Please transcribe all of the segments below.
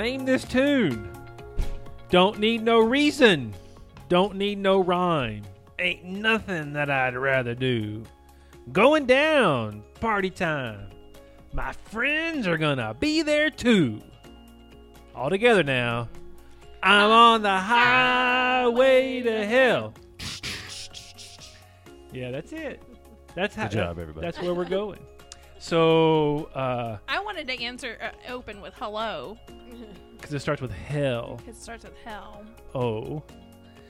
Name this tune. Don't need no reason. Don't need no rhyme. Ain't nothing that I'd rather do. Going down, party time. My friends are gonna be there too. All together now. I'm on the highway to hell. Yeah, that's it. That's how. Good job, everybody. That's where we're going. So, uh, I wanted to answer uh, open with hello because it starts with hell. it starts with hell. Oh.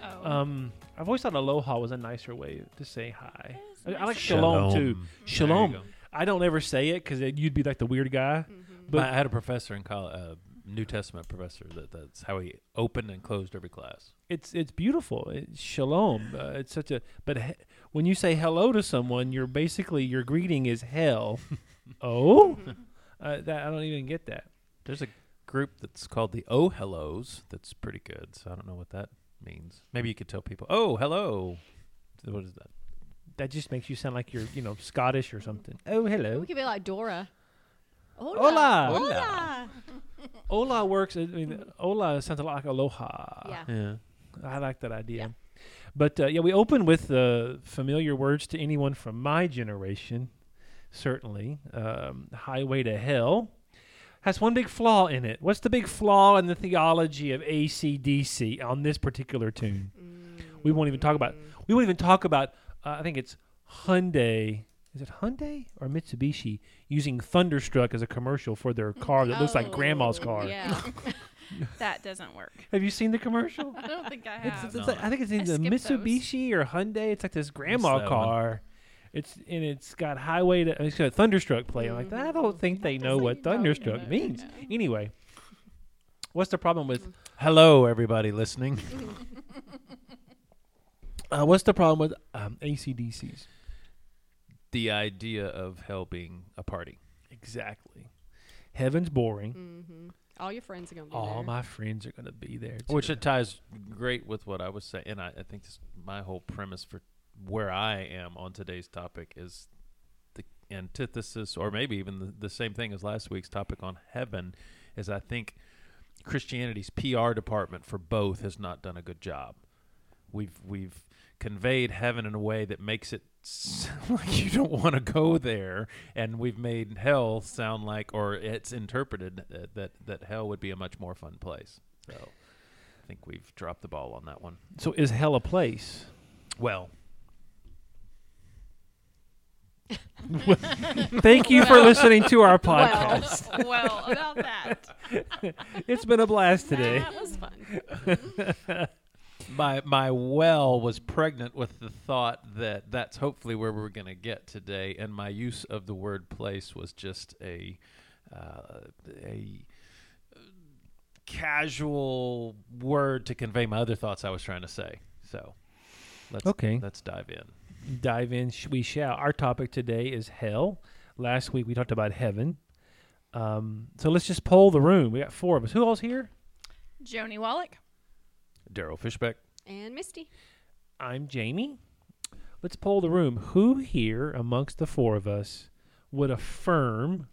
Oh. Um, I've always thought aloha was a nicer way to say hi. It is I, I like nicer. shalom, too. There you Shalom. go. I don't ever say it because you'd be like the weird guy. But I had a professor in college, uh, New Testament professor, that that's how he opened and closed every class. It's it's beautiful. It's shalom. Uh, it's such a but he, when you say hello to someone, you're basically your greeting is hell. oh, uh, that I don't even get that. There's a group that's called the Oh Hellos that's pretty good. So I don't know what that means. Maybe you could tell people, Oh, hello. What is that? That just makes you sound like you're you know Scottish or something. Oh hello. We could be like Dora. Hola. Hola. Hola. Hola works. I mean, hola sounds a lot like aloha. Yeah. Yeah. I like that idea. Yeah. But uh, yeah, we open with uh, familiar words to anyone from my generation. Certainly, um, "Highway to Hell" has one big flaw in it. What's the big flaw in the theology of ACDC on this particular tune? We won't even talk about. We won't even talk about. Uh, I think it's Hyundai. Is it Hyundai or Mitsubishi using Thunderstruck as a commercial for their car that looks like Oh, Grandma's car? Yeah. that doesn't work. Have you seen the commercial? I don't think I It's, have. it's like, I think it's either skipped those. Mitsubishi or Hyundai. It's like this grandma car. one. Car. It's and it's got highway to it's got Thunderstruck playing. Like I don't think they know what Thunderstruck means. Anyway, what's the problem with Hello, everybody listening. uh, what's the problem with um, ACDCs? the idea of helping a party. Exactly. Heaven's boring. hmm All your friends are gonna be All there. my friends are gonna be there. Which it ties great with what I was saying. And I, I think this, my whole premise for where I am on today's topic is the antithesis, or maybe even the, the same thing as last week's topic on heaven, is I think Christianity's PR department for both has not done a good job. We've we've conveyed heaven in a way that makes it sound like you don't want to go there, and we've made hell sound like, or it's interpreted uh, that that hell would be a much more fun place. So I think we've dropped the ball on that one. so is hell a place? Well, Thank you for listening to our podcast. well, about that. it's been a blast today. That was fun. my my well was pregnant with the thought that that's hopefully where we're going to get today, and my use of the word place was just a uh, a casual word to convey my other thoughts I was trying to say. So let's Okay. let's dive in. Dive in we shall. Our topic today is hell. Last week we talked about heaven. Um, so let's just poll the room. We got four of us. Who all's here? Joni Wallach. Daryl Fishbeck. And Misty. i'm jamie. Let's poll the room. Who here amongst the four of us would affirm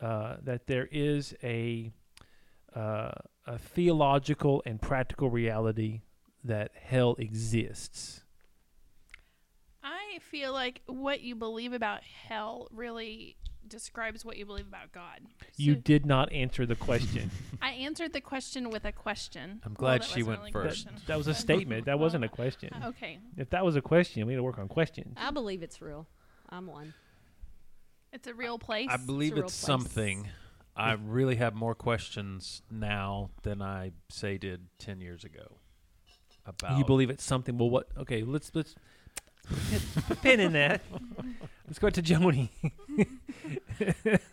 uh, that there is a uh, a theological and practical reality that hell exists I feel like what you believe about hell really describes what you believe about God. you So did not answer the question I answered the question with a question. I'm glad that she wasn't went really a first. question. that was a statement that wasn't a question Okay. If that was a question, we need to work on questions. I believe it's real. I'm one. It's a real place. I believe a real it's place. something. I really have more questions now than I say did ten years ago. About You believe it's something? Well, what? Okay, let's let's put a pin in that. Let's go to Joni.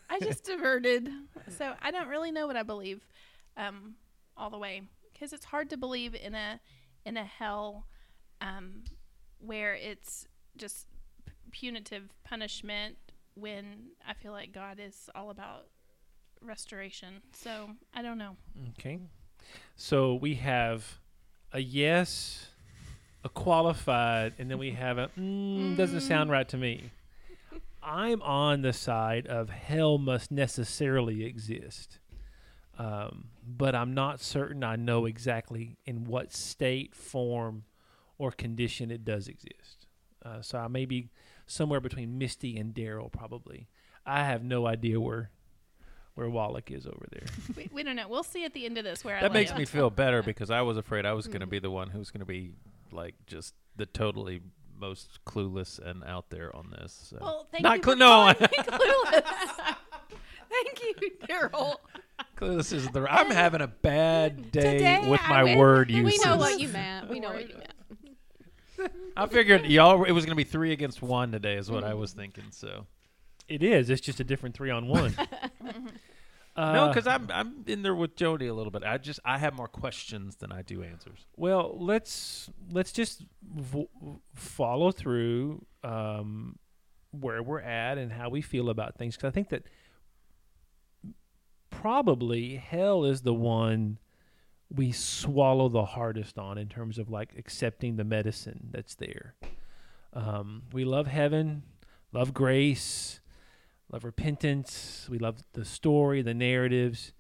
I just diverted. So I don't really know what I believe um, all the way because it's hard to believe in a in a hell um, where it's just punitive punishment when I feel like God is all about restoration. So I don't know. Okay, so we have a yes, a qualified, and then we have a mm, doesn't sound right to me. I'm on the side of hell must necessarily exist. Um, but I'm not certain I know exactly in what state, form, or condition it does exist. Uh, so I may be somewhere between Misty and Daryl, probably. I have no idea where where Wallach is over there. we, we don't know. We'll see at the end of this where I That makes me feel better because I was afraid I was going to be the one who's going to be like just the totally most clueless and out there on this. So. Well, thank Not you clu- for no, I- me clueless. thank you, Daryl. clueless is the. I'm having a bad day Today with I my went- word we uses. know what you meant. We know what you meant. I figured y'all. It was going to be three against one today, is what I was thinking. So It is. It's just a different three on one. uh, no, because I'm I'm in there with Jody a little bit. I just I have more questions than I do answers. Well, let's let's just vo- follow through um, where we're at and how we feel about things because I think that probably hell is the one we swallow the hardest on in terms of like accepting the medicine that's there. Um, we love heaven, love grace, love repentance. We love the story, the narratives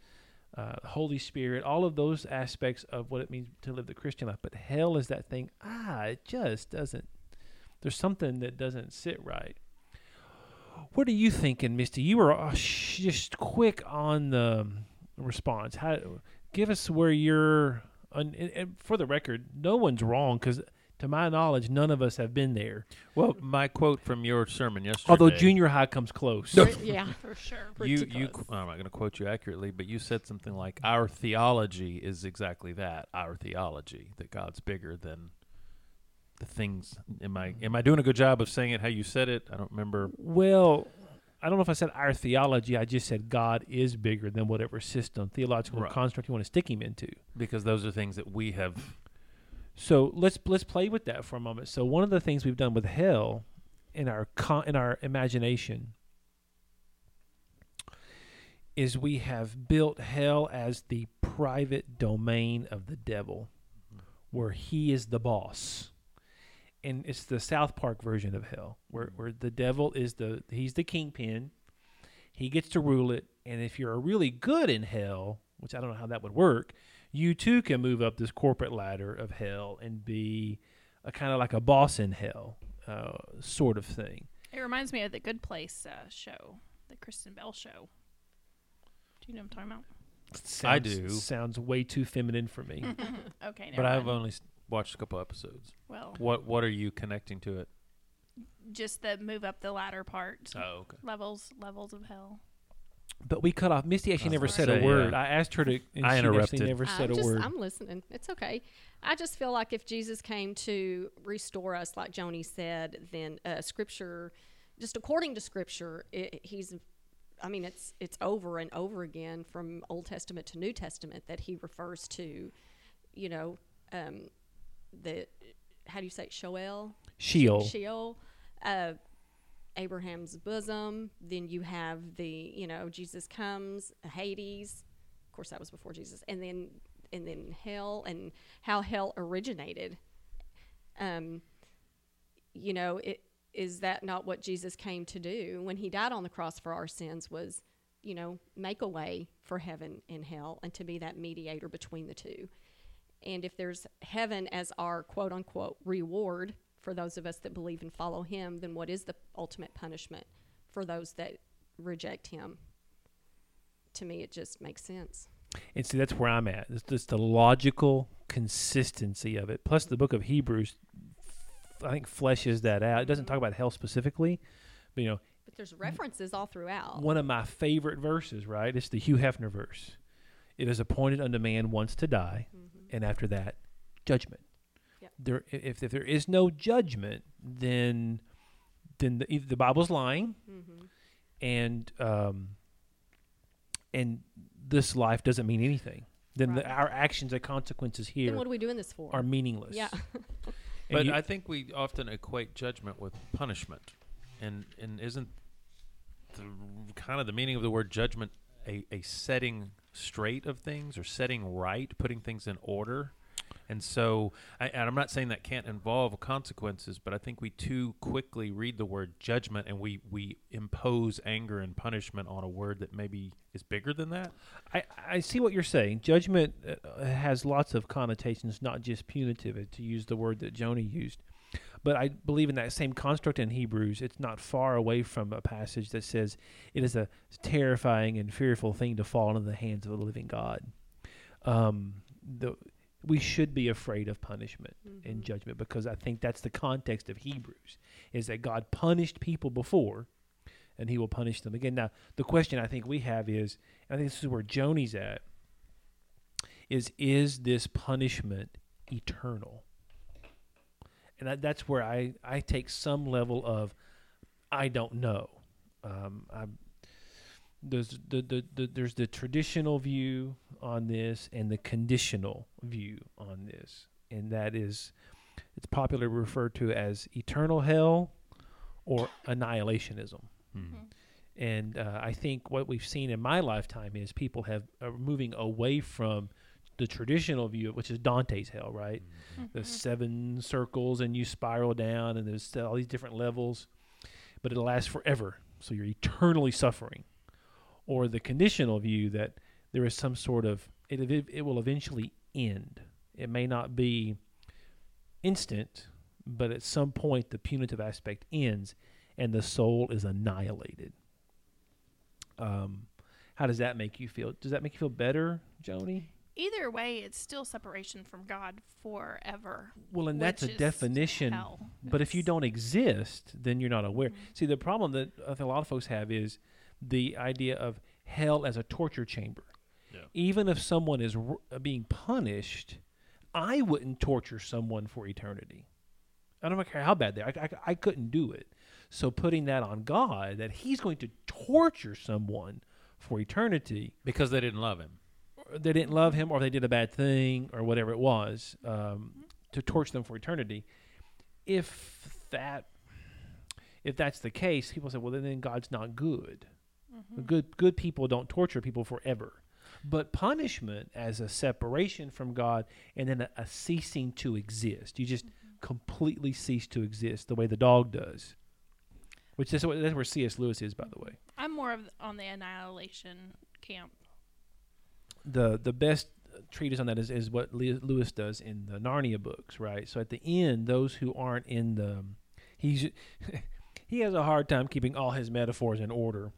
uh, Holy Spirit, all of those aspects of what it means to live the Christian life. But hell is that thing, ah, it just doesn't, there's something that doesn't sit right. What are you thinking, Misty? You were uh, sh- just quick on the response. How, give us where you're, and, and- and for the record, no one's wrong because to my knowledge, none of us have been there. Well, my quote from your sermon yesterday. Although junior high comes close. yeah. For sure. you pretty you close. I'm not going to quote you accurately, but you said something like our theology is exactly that. Our theology that God's bigger than the things. Am I am I doing a good job of saying it how you said it? I don't remember. Well, I don't know if I said our theology. I just said God is bigger than whatever system, theological Right. construct you want to stick him into. because those are things that we have. So let's let's play with that for a moment. So one of the things we've done with hell in our con- in our imagination is we have built hell as the private domain of the devil, where he is the boss. And it's the South Park version of hell, where mm-hmm. where the devil is the he's the kingpin. He gets to rule it, and if you're really good in hell, which I don't know how that would work, you too can move up this corporate ladder of hell and be a kind of like a boss in hell, uh, sort of thing. It reminds me of the Good Place uh, show, the Kristen Bell show. Do you know what I'm talking Sounds, I do. Sounds way too feminine for me. okay, never But I've only watched a couple episodes. well, What what are you connecting to it? just the move up the ladder part. Oh, okay. Levels, levels of hell. But we cut off. Misty actually I never was said a say, word. yeah. I asked her to. And I she interrupted. actually never said I'm a just, word. I'm listening. It's okay. I just feel like if Jesus came to restore us, like Joni said, then uh, Scripture, just according to Scripture, it, he's. I mean, it's it's over and over again from Old Testament to New Testament that he refers to, you know, um, the how do you say it? Shoel? Sheol. Sheol, uh, Abraham's bosom. Then you have the, you know, Jesus comes, Hades. Of course, that was before Jesus, and then and then hell and how hell originated. Um, you know, it is that not what Jesus came to do when he died on the cross for our sins? Was you know make a way for heaven and hell and to be that mediator between the two. And if there's heaven as our quote unquote reward for those of us that believe and follow him, then what is the ultimate punishment for those that reject him? To me, it just makes sense. And see, that's where I'm at. It's just the logical consistency of it. Plus, the book of Hebrews, I think, fleshes that out. It doesn't talk mm-hmm. about hell specifically, but you know, But there's references all throughout. one of my favorite verses, right? It's the Hugh Hefner verse. It is appointed unto man once to die, mm-hmm. and after that, judgment. Yep. There, if, if there is no judgment, then then the, either the Bible's lying, Mm-hmm. and um, and this life doesn't mean anything. Then the, our actions and consequences Then here what are we doing this for? are meaningless. yeah. But you- I think we often equate judgment with punishment, and and isn't the kind of the meaning of the word judgment a, a setting straight of things or setting right, putting things in order? And so, I, and I'm not saying that can't involve consequences, but I think we too quickly read the word judgment and we, we impose anger and punishment on a word that maybe is bigger than that. I, I see what you're saying. Judgment uh, has lots of connotations, not just punitive, uh, to use the word that Joni used. But I believe in that same construct in Hebrews. It's not far away from a passage that says it is a terrifying and fearful thing to fall into the hands of a living God. Um, the, we should be afraid of punishment and Mhm. judgment because I think that's the context of Hebrews is that God punished people before and he will punish them again. Now, the question I think we have is, and I think this is where Joni's at, is is this punishment eternal? And that, that's where I, I take some level of I don't know. Um, I, there's the, the, the there's the traditional view on this and the conditional view on this, and that is it's popularly referred to as eternal hell or annihilationism. Mm-hmm. Mm-hmm. And uh, I think what we've seen in my lifetime is people have are moving away from the traditional view, which is Dante's hell, right? Mm-hmm. The seven circles, and you spiral down, and there's all these different levels, but it lasts forever. So you're eternally suffering. Or the conditional view that there is some sort of it, it, it will eventually end. It may not be instant, but at some point the punitive aspect ends, and the soul is annihilated. Um, how does that make you feel? Does that make you feel better, Joni? Either way, it's still separation from God forever. Well, and that's a definition. hell. But if you don't exist, then you're not aware. Mhm. See, the problem that I think a lot of folks have is the idea of hell as a torture chamber. Yeah. Even if someone is r- uh, being punished, I wouldn't torture someone for eternity. I don't care how bad they are. I, I, I couldn't do it. So putting that on God, that He's going to torture someone for eternity, Because they didn't love him. they didn't love Him, or they did a bad thing, or whatever it was, um, to torture them for eternity. If that, if that's the case, people say, well, then, then God's not good. Mhm. Good good people don't torture people forever. But punishment as a separation from God and then a, a ceasing to exist. You just completely cease to exist the way the dog does. Which is what that's where C.S. Lewis is, by the way. I'm more of on the annihilation camp. The the best treatise on that is, is what Lewis does in the Narnia books, right? So at the end, those who aren't in the he's he has a hard time keeping all his metaphors in order.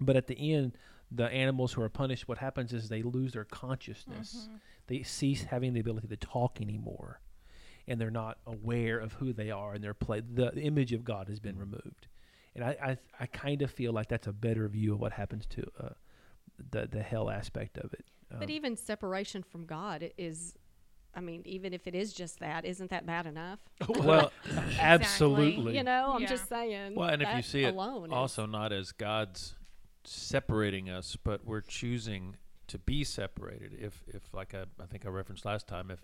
But at the end, the animals who are punished, what happens is they lose their consciousness. Mhm. They cease having the ability to talk anymore, and they're not aware of who they are and their play. The, the image of God has been removed, and I I, I kind of feel like that's a better view of what happens to uh, the the hell aspect of it. But Um, even separation from God is, I mean, even if it is just that, isn't that bad enough? well, absolutely. You know, I'm Yeah. just saying. Well, and if you see it alone also not as God's separating us, but we're choosing to be separated. If, if like I, I think I referenced last time, if,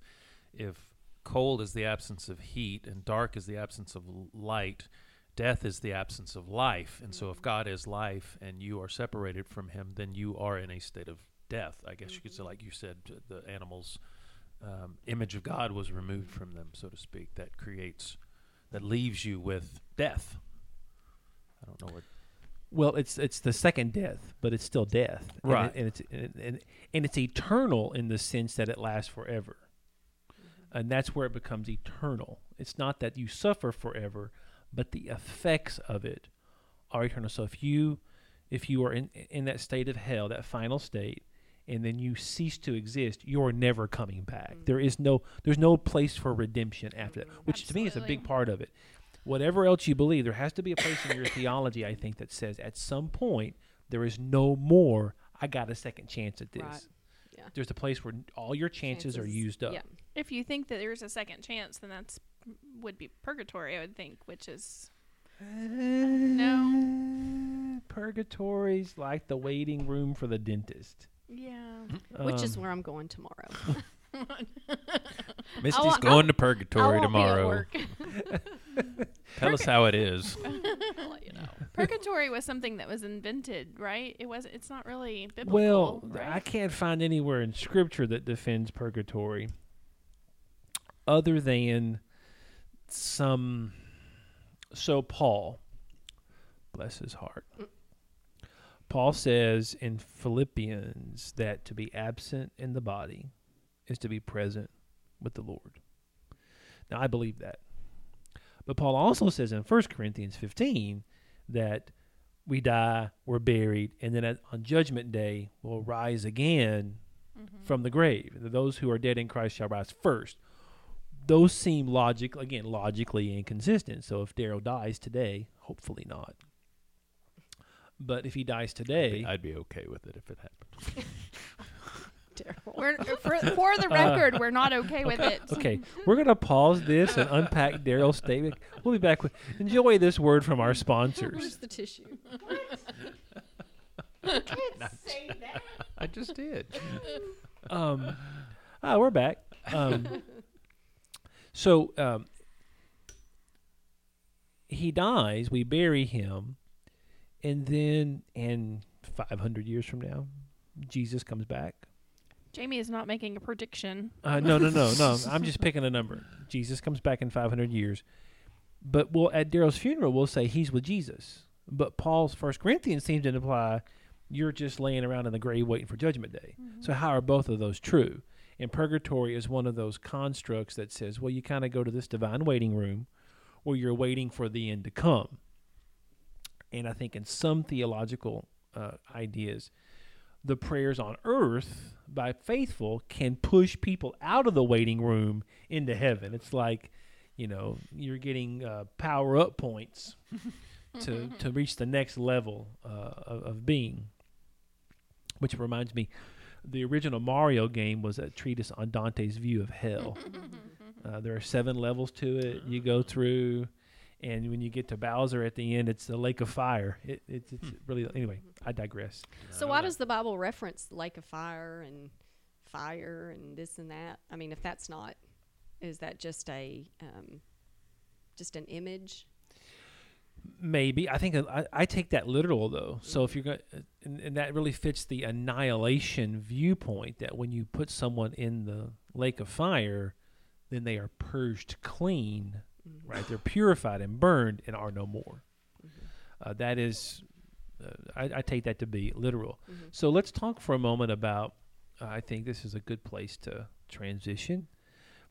if cold is the absence of heat and dark is the absence of light, death is the absence of life. And so, if God is life and you are separated from Him, then you are in a state of death. I guess you could say, like you said, the animals' um, image of God was removed from them, so to speak. That creates, that leaves you with death. I don't know what Well, it's it's the second death, but it's still death, And it- Right. And, it's and, and and it's eternal in the sense that it lasts forever, and that's where it becomes eternal. It's not that you suffer forever, but the effects of it are eternal. So if you if you are in in that state of hell, that final state, and then you cease to exist, you're never coming back. Mm. There is no there's no place for redemption after that, Mm, which to me is a big part of it. Whatever else you believe, there has to be a place in your theology, I think, that says at some point there is no more. I got a second chance at this. Right. Yeah. There's a place where all your chances, are used up. Yeah. If you think that there's a second chance, then that's would be purgatory. I would think, which is No. Purgatory's like the waiting room for the dentist. yeah. Which is Um, where I'm going tomorrow. Misty's won't- going to I purgatory won't be tomorrow. Work. Tell us how it is. I'll let you know. Purgatory was something that was invented, right? It was. It's not really biblical. Well, right? I can't find anywhere in Scripture that defends purgatory. other than some. So, Paul, bless his heart, Paul says in Philippians that to be absent in the body is to be present with the Lord. Now, I believe that. But Paul also says in 1 Corinthians 15 that we die, we're buried, and then at, on Judgment Day we'll rise again mm-hmm. from the grave. Those who are dead in Christ shall rise first. Those seem logic again logically inconsistent. So if Daryl dies today, hopefully not. But if he dies today, I'd be okay with it if it happened. Daryl. We're, for, for the record, we're not okay with it. okay, we're gonna pause this and unpack Daryl's statement. We'll be back with enjoy this word from our Where's sponsors. the tissue? I just did. Um, ah, we're back. Um, so um, he dies. We bury him, and then, and 500 years from now, Jesus comes back. Jamie is not making a prediction. Uh, no, no, no, no. I'm just picking a number. Jesus comes back in 500 years. But we'll, at Daryl's funeral, we'll say he's with Jesus. But Paul's First Corinthians seems to imply you're just laying around in the grave waiting for Judgment Day. So how are both of those true? And purgatory is one of those constructs that says, well, you kind of go to this divine waiting room where you're waiting for the end to come. And I think in some theological uh, ideas, the prayers on earth by faithful can push people out of the waiting room into heaven. It's like, you know, you're getting uh, power up points to to reach the next level uh, of, of being. Which reminds me, the original Mario game was a treatise on Dante's view of hell. uh, there are seven levels to it. You go through, and when you get to Bowser at the end, it's the lake of fire. It, it's it's really anyway. I digress. So why does the Bible reference lake of fire and fire and this and that? I mean, if that's not, is that just a um, just an image? Maybe I think I, I take that literal though. So if you're going, and, and that really fits the annihilation viewpoint that when you put someone in the lake of fire, then they are purged clean, Mm-hmm. right? They're purified and burned and are no more. Uh, that is, uh, I, I take that to be literal. Mm-hmm. So let's talk for a moment about. Uh, I think this is a good place to transition.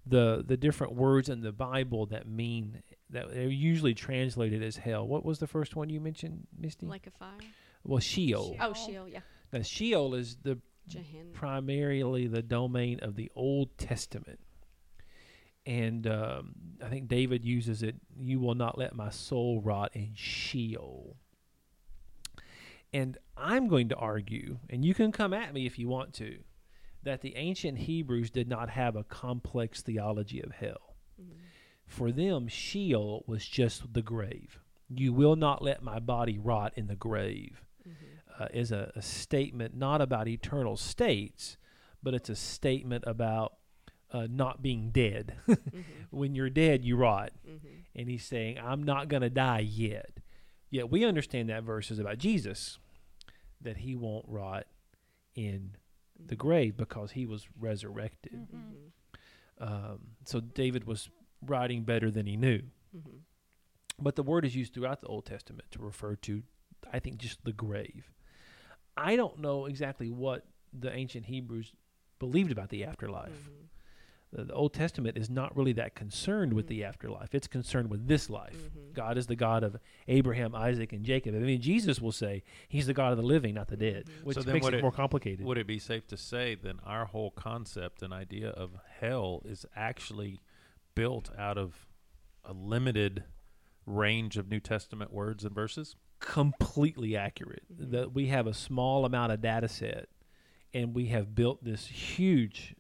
The the different words in the Bible that mean that they're usually translated as hell. What was the first one you mentioned, Misty? Lake of fire? well, Sheol. Oh, Sheol. Sheol, yeah. Now Sheol is the Jehan. primarily the domain of the Old Testament. And um, I think David uses it, you will not let my soul rot in Sheol. And I'm going to argue, and you can come at me if you want to, that the ancient Hebrews did not have a complex theology of hell. For them, Sheol was just the grave. You will not let my body rot in the grave uh, is a, a statement not about eternal states, but it's a statement about uh, not being dead. when you're dead, you rot. And he's saying, I'm not going to die yet. Yet we understand that verse is about Jesus, that he won't rot in the grave because he was resurrected. Mm-hmm. Um, so David was writing better than he knew. Mm-hmm. But the word is used throughout the Old Testament to refer to, I think, just the grave. I don't know exactly what the ancient Hebrews believed about the afterlife. Mm-hmm. The, the Old Testament is not really that concerned with mm-hmm. the afterlife. It's concerned with this life. Mm-hmm. God is the God of Abraham, Isaac, and Jacob. I mean, Jesus will say he's the God of the living, not the mm-hmm. dead, which So then makes it, it- more complicated. Would it be safe to say then our whole concept and idea of hell is actually built out of a limited range of New Testament words and verses? completely accurate. Mm-hmm. That we have a small amount of data set, and we have built this huge,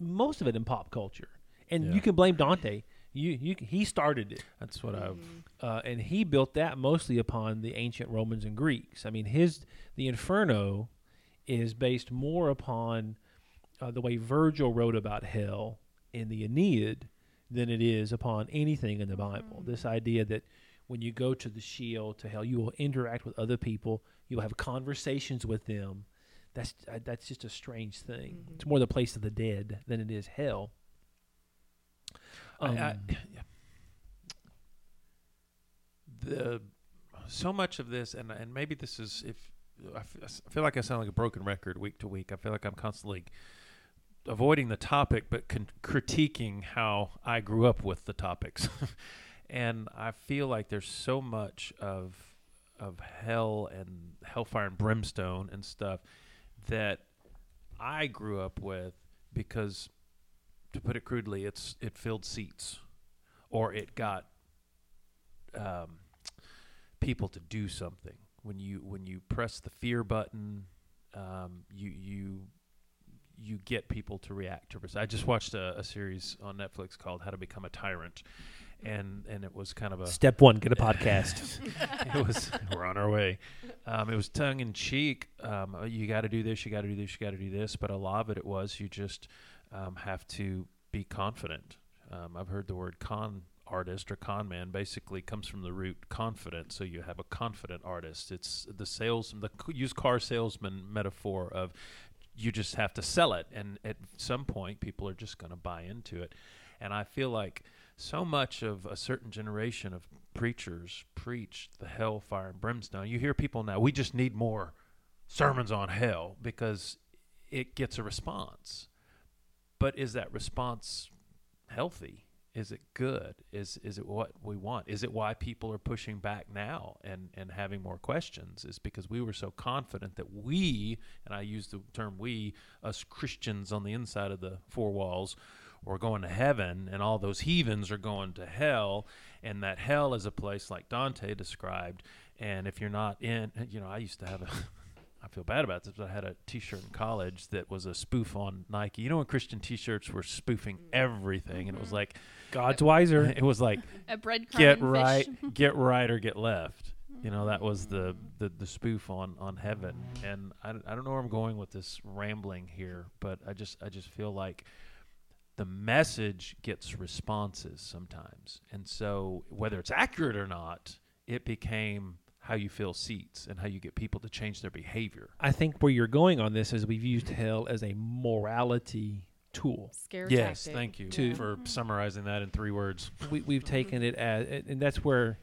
most of it in pop culture. And Yeah. you can blame Dante. You, you, he started it, That's what I've. uh, and he built that mostly upon the ancient Romans and Greeks. I mean, his the Inferno is based more upon uh, the way Virgil wrote about hell in the Aeneid than it is upon anything in the Bible. This idea that when you go to the Sheol to hell, you will interact with other people, you will have conversations with them. That's uh, that's just a strange thing. It's more the place of the dead than it is hell. Um, I, I, the so much of this, and and maybe this is if I f- I feel like I sound like a broken record week to week. I feel like I'm constantly avoiding the topic, but con- critiquing how I grew up with the topics, and I feel like there's so much of of hell and hellfire and brimstone and stuff that I grew up with because, to put it crudely, it's it filled seats, or it got um, people to do something. When you when you press the fear button, um, you you you get people to react to. I just watched a, a series on Netflix called How to Become a Tyrant, and and it was kind of a Step one, get a podcast. it was we're on our way. Um, it was tongue in cheek. Um, uh, you got to do this. You got to do this. You got to do this. But a lot of it, it was you just um, have to be confident. Um, I've heard the word con artist or con man basically comes from the root confident. So you have a confident artist. It's the sales, the used car salesman metaphor of you just have to sell it, and at some point, people are just going to buy into it. And I feel like so much of a certain generation of preachers preach the hellfire and brimstone. You hear people now, we just need more sermons on hell because it gets a response. But is that response healthy? Is it good? Is is it what we want? Is it why people are pushing back now and, and having more questions? Is because we were so confident that we, and I use the term we, us Christians on the inside of the four walls, were going to heaven and all those heathens are going to hell and that hell is a place like Dante described. And if you're not in you know I used to have a I feel bad about this but I had a t-shirt in college that was a spoof on Nike. You know when Christian t-shirts were spoofing mm-hmm. everything and it was mm-hmm. like God's wiser. it was like A breadcrumb get and right get right or get left. You know that was the, mm-hmm. the the spoof on on heaven. And I, I don't know where i'm going with this rambling here but i just i just feel like the message gets responses sometimes and so whether it's accurate or not it became how you fill seats and how you get people to change their behavior I think where you're going on this is we've used hell as a morality tool. Scare yes tactic. thank you To- for summarizing that in three words We, we've taken it as, and that's where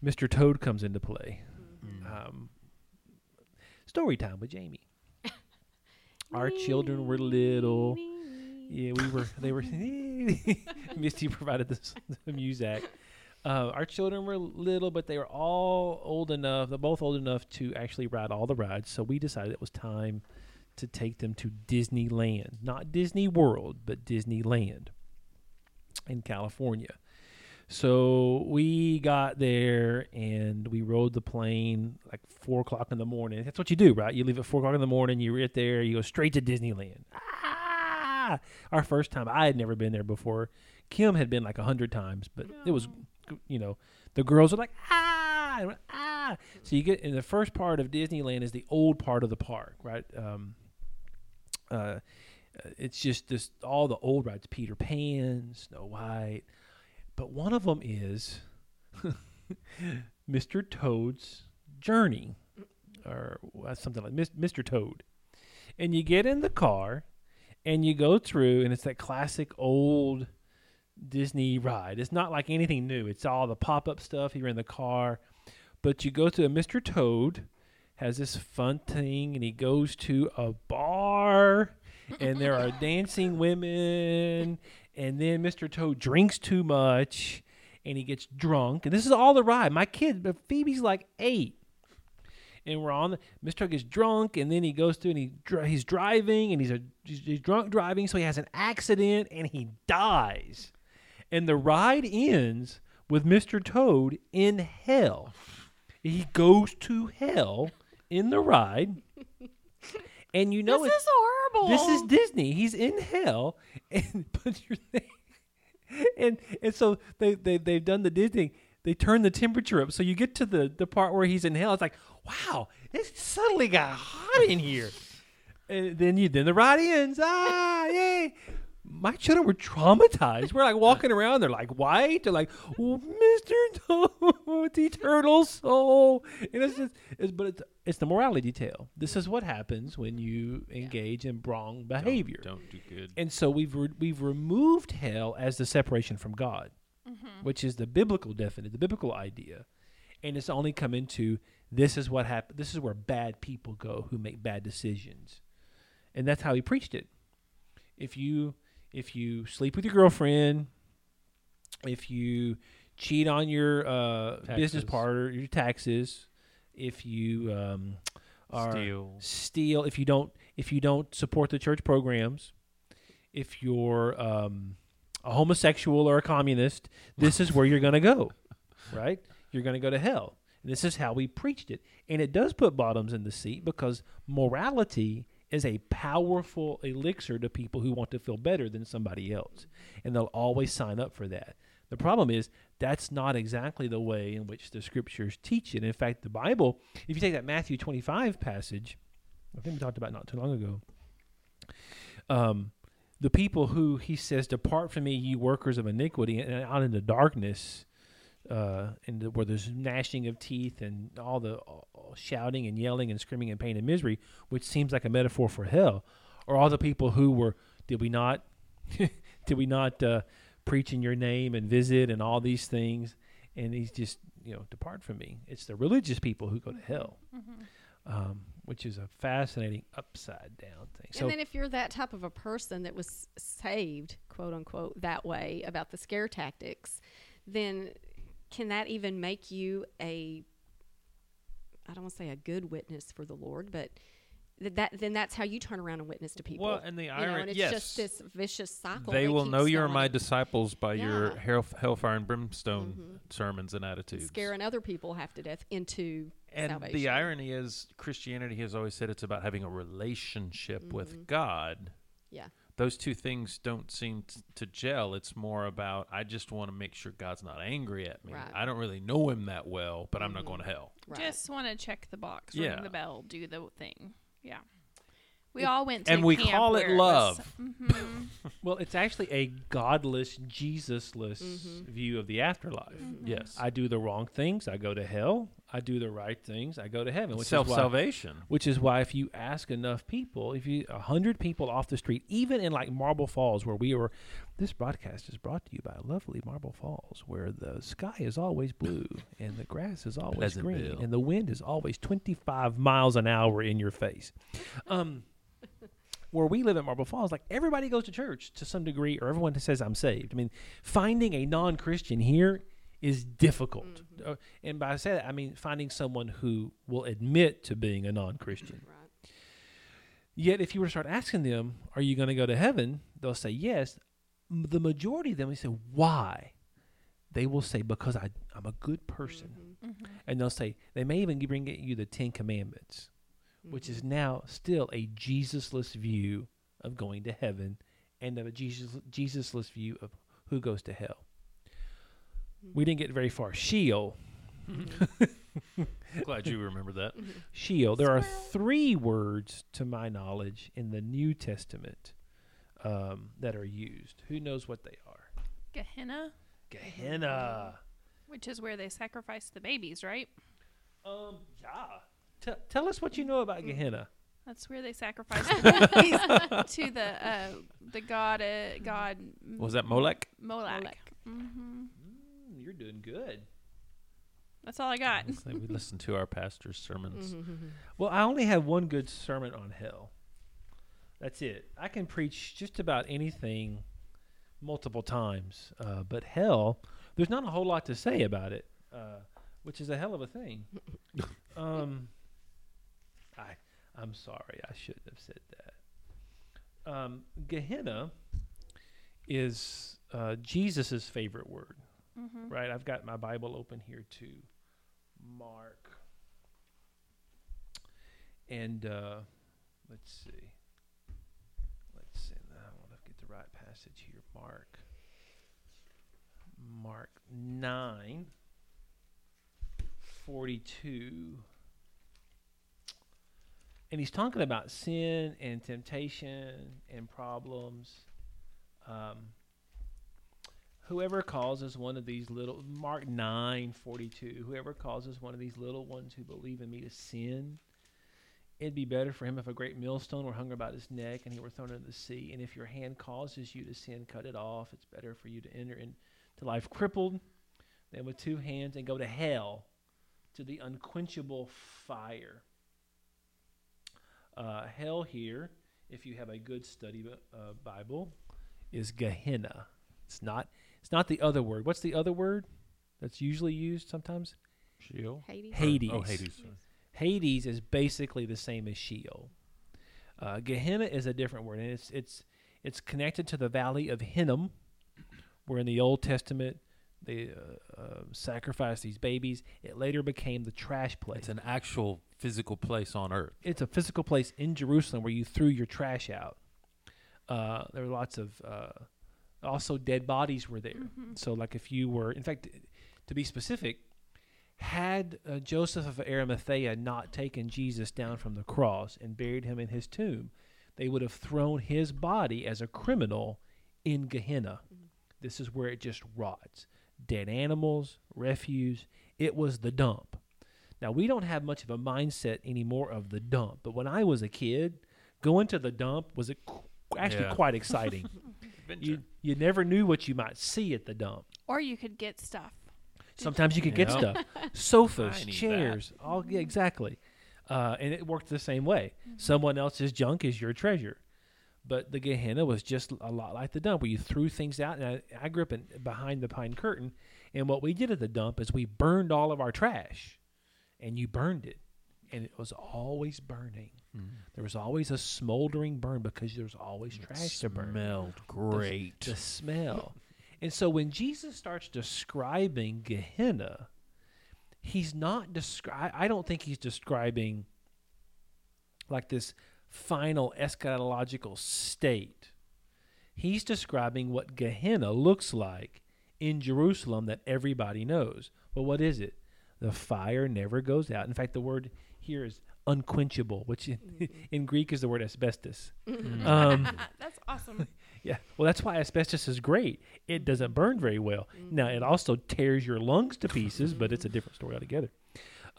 Mr. Toad comes into play. Mm-hmm. Um, story time with Jamie. Our children were little. Yeah, we were. They were. Misty provided this, the music. Uh, our children were little, but they were all old enough. They're both old enough to actually ride all the rides. So we decided it was time to take them to Disneyland, not Disney World, but Disneyland in California. So we got there and we rode the plane like four o'clock in the morning. That's what you do, right? You leave at four o'clock in the morning, you get there, you go straight to Disneyland. Ah! Our first time, I had never been there before. Kim had been like a hundred times, but it was, you know, the girls were like ah, went, ah. So you get in the first part of Disneyland is the old part of the park, right? Um, uh, it's just this all the old rides, Peter Pan, Snow White, but one of them is Mr. Toad's Journey, or something like Mr. Toad, and you get in the car, and you go through, and it's that classic old Disney ride. It's not like anything new. It's all the pop up stuff. You're in the car, but you go to a Mr. Toad has this fun thing, and he goes to a bar, and there are dancing women, and then Mr. Toad drinks too much, and he gets drunk, and this is all the ride. My kid, but Phoebe's like eight. And we're on the Mr. Toad gets drunk, and then he goes through and he he's driving, and he's a he's, he's drunk driving, so he has an accident and he dies. And the ride ends with Mr. Toad in hell. He goes to hell in the ride. And you know this is horrible. this is Disney. He's in hell, and but you're there, and and so they they they've done the Disney. They turn the temperature up, so you get to the the part where he's in hell. It's like, wow, it suddenly got hot in here. And then you then the ride ends. Ah, yay! my children were traumatized. We're like walking around, they're like white, they're like, oh, Mr. Timothy Turtle Soul. And it's just, it's, but it's, it's the morality tale. This is what happens when you engage in wrong Don't- behavior. Don't, do good. And so we've re- we've removed hell as the separation from God, which is the biblical definition, the biblical idea, and it's only come into this is what happened. This is where bad people go who make bad decisions, and that's how he preached it. If you if you sleep with your girlfriend, if you cheat on your uh, business partner, your taxes, if you um, are Steal. steal if you don't if you don't support the church programs if you're um, a homosexual or a communist this is where you're going to go right? You're going to go to hell. And this is how we preached it. And it does put bottoms in the seat because morality is a powerful elixir to people who want to feel better than somebody else. And they'll always sign up for that. The problem is that's not exactly the way in which the scriptures teach it. In fact the bible if you take that matthew 25 passage I think we talked about not too long ago. Um, the people who he says, "Depart from me, you workers of iniquity," and out in the darkness, uh, and the, where there's gnashing of teeth and all the all shouting and yelling and screaming and pain and misery, which seems like a metaphor for hell, or all the people who were, did we not, did we not uh, preach in your name and visit and all these things, and he's just, you know, depart from me. It's the religious people who go to hell. Um, which is a fascinating upside down thing. So and then if you're that type of a person that was saved, quote unquote, that way about the scare tactics, then can that even make you a I don't want to say a good witness for the Lord, but th- that then that's how you turn around and witness to people. Well, and the you know, irony, and it's yes, just this vicious cycle. they will know you're going. my disciples by your Yeah. hell, hellfire and brimstone Mhm. sermons and attitudes. scaring other people half to death into and salvation. the irony is, Christianity has always said it's about having a relationship with God. Mm-hmm. Yeah. Those two things don't seem t- to gel. It's more about I just want to make sure God's not angry at me. Right. Mm-hmm. I don't really know Him that well, but I'm not going to hell. Right. Just want to check the box, Yeah. ring the bell, do the thing. Yeah. We all went to and we camp call it love. was- mhm. well, it's actually a godless, Jesusless Mhm. view of the afterlife. Mhm. Yes. I do the wrong things, I go to hell. I do the right things, I go to heaven. Which Self is why, salvation. which is why if you ask enough people, if you a hundred people off the street, even in like Marble Falls, where we were, this broadcast is brought to you by lovely Marble Falls, where the sky is always blue and the grass is always green Pleasantville. and the wind is always twenty five miles an hour in your face. Um, where we live at Marble Falls, like everybody goes to church to some degree, or everyone says I'm saved. I mean, finding a non Christian here is difficult. Uh, and by say that, I mean finding someone who will admit to being a non Christian. right. Yet, if you were to start asking them, Are you going to go to heaven? They'll say yes. M- The majority of them, we say, Why? They will say, Because I, I'm a good person. Mhm. And they'll say, They may even bring you the Ten Commandments, which is now still a Jesusless view of going to heaven and of a Jesus, Jesusless view of who goes to hell. We didn't get very far. Sheol. Glad you remember that. Sheol. There are three words, to my knowledge, in the New Testament um, that are used. Who knows what they are? Gehenna, Gehenna. which is where they sacrifice the babies, right? Um, yeah. T- tell us what you know about Gehenna. That's where they sacrifice the to the uh, the god uh, god Was that Molech? Molech. Molech. hmm Mm, you're doing good. That's all I got. we listened to our pastor's sermons. Mm-hmm. Well, I only have one good sermon on hell. That's it. I can preach just about anything multiple times, uh, but hell, there's not a whole lot to say about it, uh, which is a hell of a thing. um, I, I'm sorry, I shouldn't have said that. Um, Gehenna is uh, Jesus' favorite word hmm right? I've got my Bible open here to Mark. And uh, let's see. Let's see. I want to get the right passage here. Mark. Mark 9 42. And he's talking about sin and temptation and problems. Um, whoever causes one of these little Mark nine forty two, whoever causes one of these little ones who believe in me to sin, it'd be better for him if a great millstone were hung about his neck and he were thrown into the sea. And if your hand causes you to sin, cut it off. It's better for you to enter into life crippled than with two hands and go to hell, to the unquenchable fire. Uh, hell here, if you have a good study uh, Bible, is Gehenna. It's not. It's not the other word. What's the other word that's usually used sometimes? Sheol. Hades. Hades. Oh, Hades. sorry. Hades is basically the same as Sheol. Uh, Gehenna is a different word, and it's it's it's connected to the valley of Hinnom, where in the Old Testament they uh, uh, sacrificed these babies. It later became the trash place. It's an actual physical place on earth. it's a physical place in Jerusalem where you threw your trash out. Uh, there were lots of uh, also dead bodies were there. Mhm. So like if you were, in fact, to be specific, had uh, Joseph of Arimathea not taken Jesus down from the cross and buried him in his tomb, they would have thrown his body as a criminal in Gehenna. This is where it just rots. Dead animals, refuse. It was the dump. Now, we don't have much of a mindset anymore of the dump, but when I was a kid, going to the dump was a, qu- actually Yeah. quite exciting. you, you never knew what you might see at the dump. Or you could get stuff. Sometimes you could get stuff, sofas, I need that. chairs, all yeah, exactly, uh, and it worked the same way. Someone else's junk is your treasure, but the Gehenna was just a lot like the dump, where you threw things out. And I, I grew up in, behind the pine curtain, and what we did at the dump is we burned all of our trash, and you burned it, and it was always burning. Mm. There was always a smoldering burn because there was always trash to burn Smelled great. the smell. and so when Jesus starts describing Gehenna, he's not descri- I don't think he's describing like this final eschatological state. He's describing what Gehenna looks like in Jerusalem that everybody knows. Well, what is it? The fire never goes out. In fact, the word here is unquenchable, which in, in Greek is the word asbestos. Um, That's awesome. yeah. Well, that's why asbestos is great. It doesn't burn very well. Now, it also tears your lungs to pieces, but it's a different story altogether.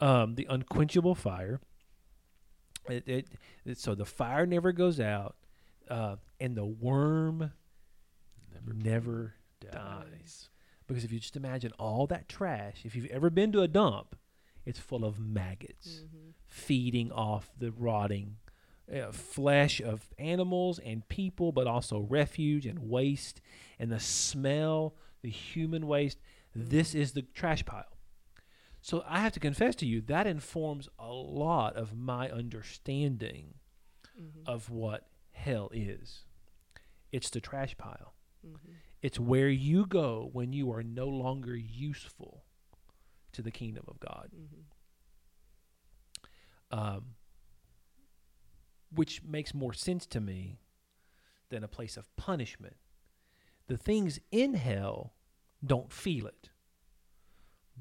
Um, the unquenchable fire. It, it, it- so the fire never goes out, uh, and the worm never, dies. Because if you just imagine all that trash, if you've ever been to a dump, it's full of maggots feeding off the rotting uh, flesh of animals and people, but also refuge and waste and the smell, the human waste. This is the trash pile. So I have to confess to you that informs a lot of my understanding mm-hmm. of what hell is. It's the trash pile. Mm-hmm. It's where you go when you are no longer useful to the kingdom of God. Mm-hmm. Um, which makes more sense to me than a place of punishment. The things in hell don't feel it,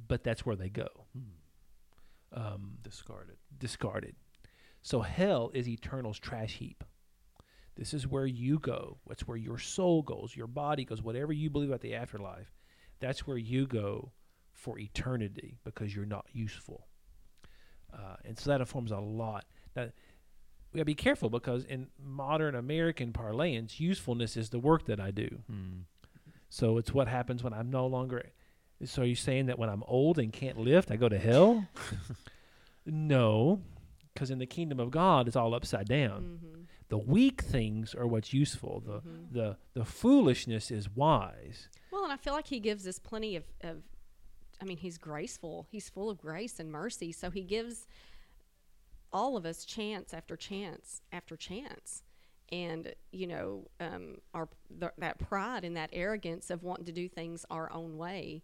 but that's where they go. Um, Discarded. discarded. So hell is eternal's trash heap. This is where you go. That's where your soul goes, your body goes, whatever you believe about the afterlife. That's where you go for eternity because you're not useful. Uh, and so that informs a lot. Now, we gotta be careful because in modern American parlance, usefulness is the work that I do. Hmm. So it's what happens when I'm no longer. So are you saying that when I'm old and can't lift, I go to hell? no, because in the kingdom of God, it's all upside down. Mm-hmm. The weak things are what's useful. The the the foolishness is wise. Well, and I feel like he gives us plenty of, of, I mean, he's graceful. He's full of grace and mercy. So he gives all of us chance after chance after chance. And, you know, um, our, th- that pride and that arrogance of wanting to do things our own way,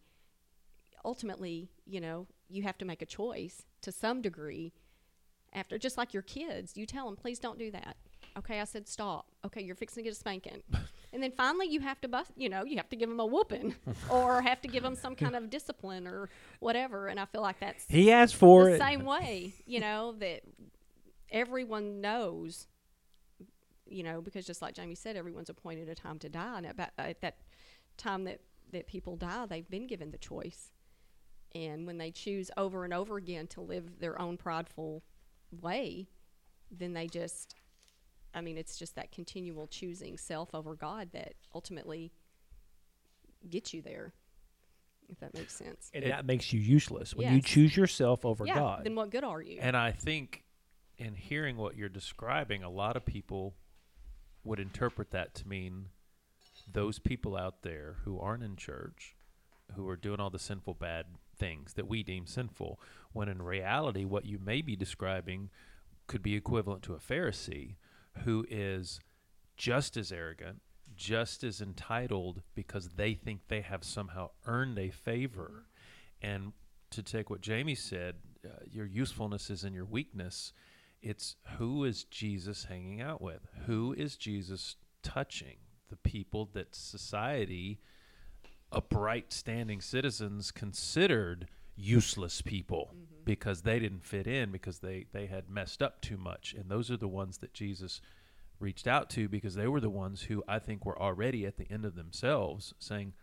ultimately, you know, you have to make a choice to some degree after, just like your kids. You tell them, please don't do that. Okay, I said stop. Okay, you're fixing to get a spanking. And then finally, you have to bust, you know, you have to give them a whooping or have to give them some kind of discipline or whatever. And I feel like that's He asked for the it. same way, you know, that everyone knows you know, because just like Jamie said, everyone's appointed a time to die, and at, at that time that that people die, they've been given the choice, and when they choose over and over again to live their own prideful way, then they just, I mean, it's just that continual choosing self over God that ultimately gets you there. If that makes sense. And It- that makes you useless when you choose yourself over yeah. God. Then what good are you? And I think in hearing what you're describing, a lot of people would interpret that to mean those people out there who aren't in church, who are doing all the sinful, bad things that we deem sinful, when in reality, what you may be describing could be equivalent to a Pharisee who is just as arrogant, just as entitled because they think they have somehow earned a favor. And to take what Jamie said, uh, your usefulness is in your weakness. It's who is Jesus hanging out with? Who is Jesus touching? The people that society, upright standing citizens, considered useless people because they didn't fit in because they, they had messed up too much. And those are the ones that Jesus reached out to because they were the ones who I think were already at the end of themselves saying,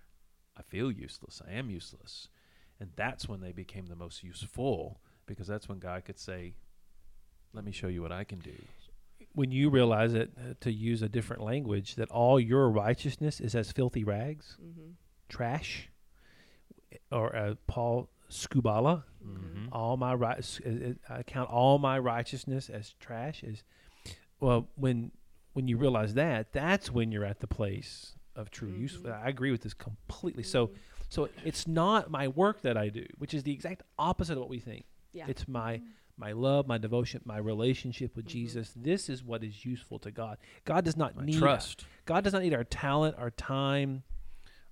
I feel useless. I am useless. And that's when they became the most useful because that's when God could say, Let me show you what I can do. when you realize it, uh, to use a different language, that all your righteousness is as filthy rags, mm-hmm. Trash, or uh, Paul Skubala, Mm-hmm. all my right, I count all my righteousness as trash. Is well, when when you realize that, that's when you're at the place of true use. Mhm. I agree with this completely. So, so it's not my work that I do, which is the exact opposite of what we think. Yeah. It's my my love, my devotion, my relationship with Mhm. Jesus. This is what is useful to God. God does not My need trust. God does not need our talent, our time,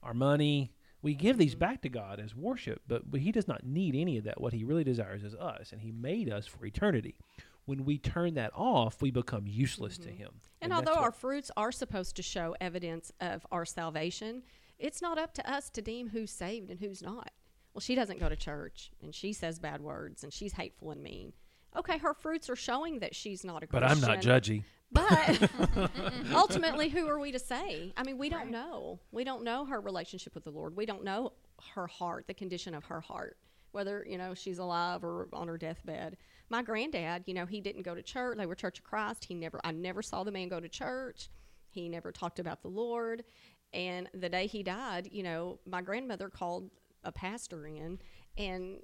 our money. We give these back to God as worship, but, but He does not need any of that. What He really desires is us, and He made us for eternity. When we turn that off, we become useless to Mhm. Him. And, that's although our fruits are supposed to show evidence of our salvation, it's not up to us to deem who's saved and who's not. Well, she doesn't go to church and she says bad words and she's hateful and mean. Okay, her fruits are showing that she's not a But I'm not judgy. But ultimately, who are we to say? I mean, we don't know. We don't know her relationship with the Lord. We don't know her heart, the condition of her heart, whether, you know, she's alive or on her deathbed. My granddad, you know, he didn't go to church. They were Church of Christ. He never, I never saw the man go to church. He never talked about the Lord. And the day he died, you know, my grandmother called a pastor in and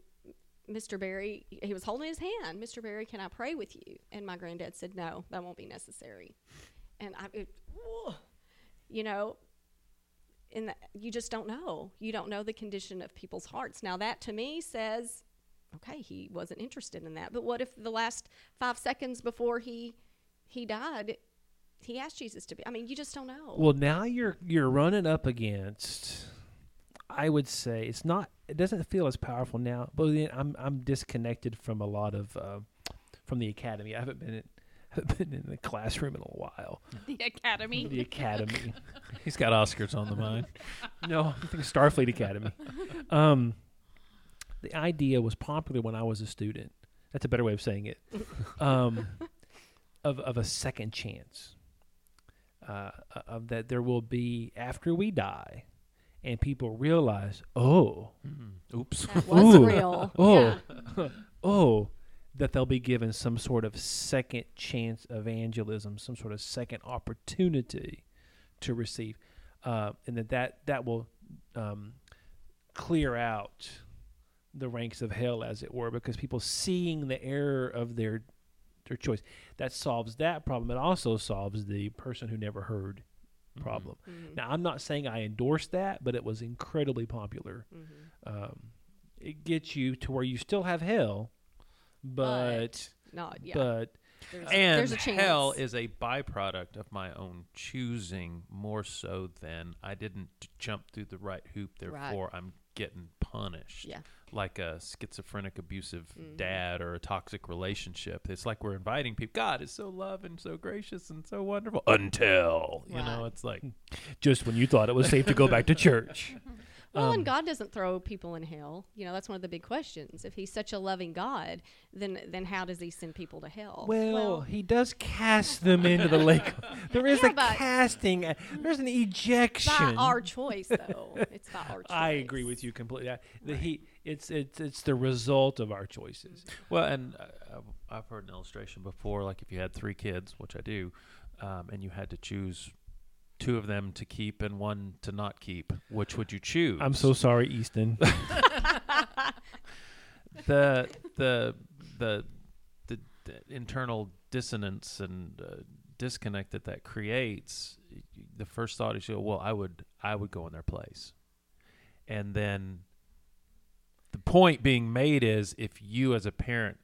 Mr. Barry, he was holding his hand. Mr. Barry, can I pray with you? And my granddad said, No, that won't be necessary. And I, it, you know, and you just don't know. You don't know the condition of people's hearts. Now, that to me says, okay, he wasn't interested in that. But what if the last five seconds before he he died, he asked Jesus to be? I mean, you just don't know. Well, now you're you're running up against. I would say it's not. It doesn't feel as powerful now. But then I'm I'm disconnected from a lot of uh, from the academy. I haven't been in, haven't been in the classroom in a while. The academy. The academy. He's got Oscars on the mind. no, I think Starfleet Academy. Um, the idea was popular when I was a student. That's a better way of saying it. Um, of of a second chance. Uh, of that there will be after we die, and people realize, oh, Oops. that was Ooh. real. Oh. Yeah. oh, that they'll be given some sort of second chance evangelism, some sort of second opportunity to receive, uh, and that that that will um, clear out the ranks of hell, as it were, because people seeing the error of their their choice that solves that problem. It also solves the person who never heard problem. Mhm. Now, I'm not saying I endorse that, but it was incredibly popular Mhm. um, it gets you to where you still have hell, but Not yeah. but there's, And there's a chance. hell is a byproduct of my own choosing more so than I didn't jump through the right hoop, Right. therefore I'm getting punished. Yeah. Like a schizophrenic, abusive Mhm. dad or a toxic relationship. It's like we're inviting people. God is so loving, so gracious, and so wonderful until, you know, it's like, just when you thought it was safe to go back to church. Well, Um, and God doesn't throw people in hell. You know, that's one of the big questions. If He's such a loving God, then then how does He send people to hell? Well, Well- he does cast them into the lake. There is Yeah, a casting. uh, There's an ejection. by our choice, though. it's by our choice. I agree with you completely. I, the, he, it's it's it's the result of our choices. Well, and uh, I've- I've heard an illustration before, like if you had three kids, which I do, um, and you had to choose two of them to keep and one to not keep, which would you choose? I'm so sorry, Easton. the the the the, the internal dissonance and uh, disconnect that that creates. y- y- The first thought is, well, I would I would go in their place, and then the point being made is if you as a parent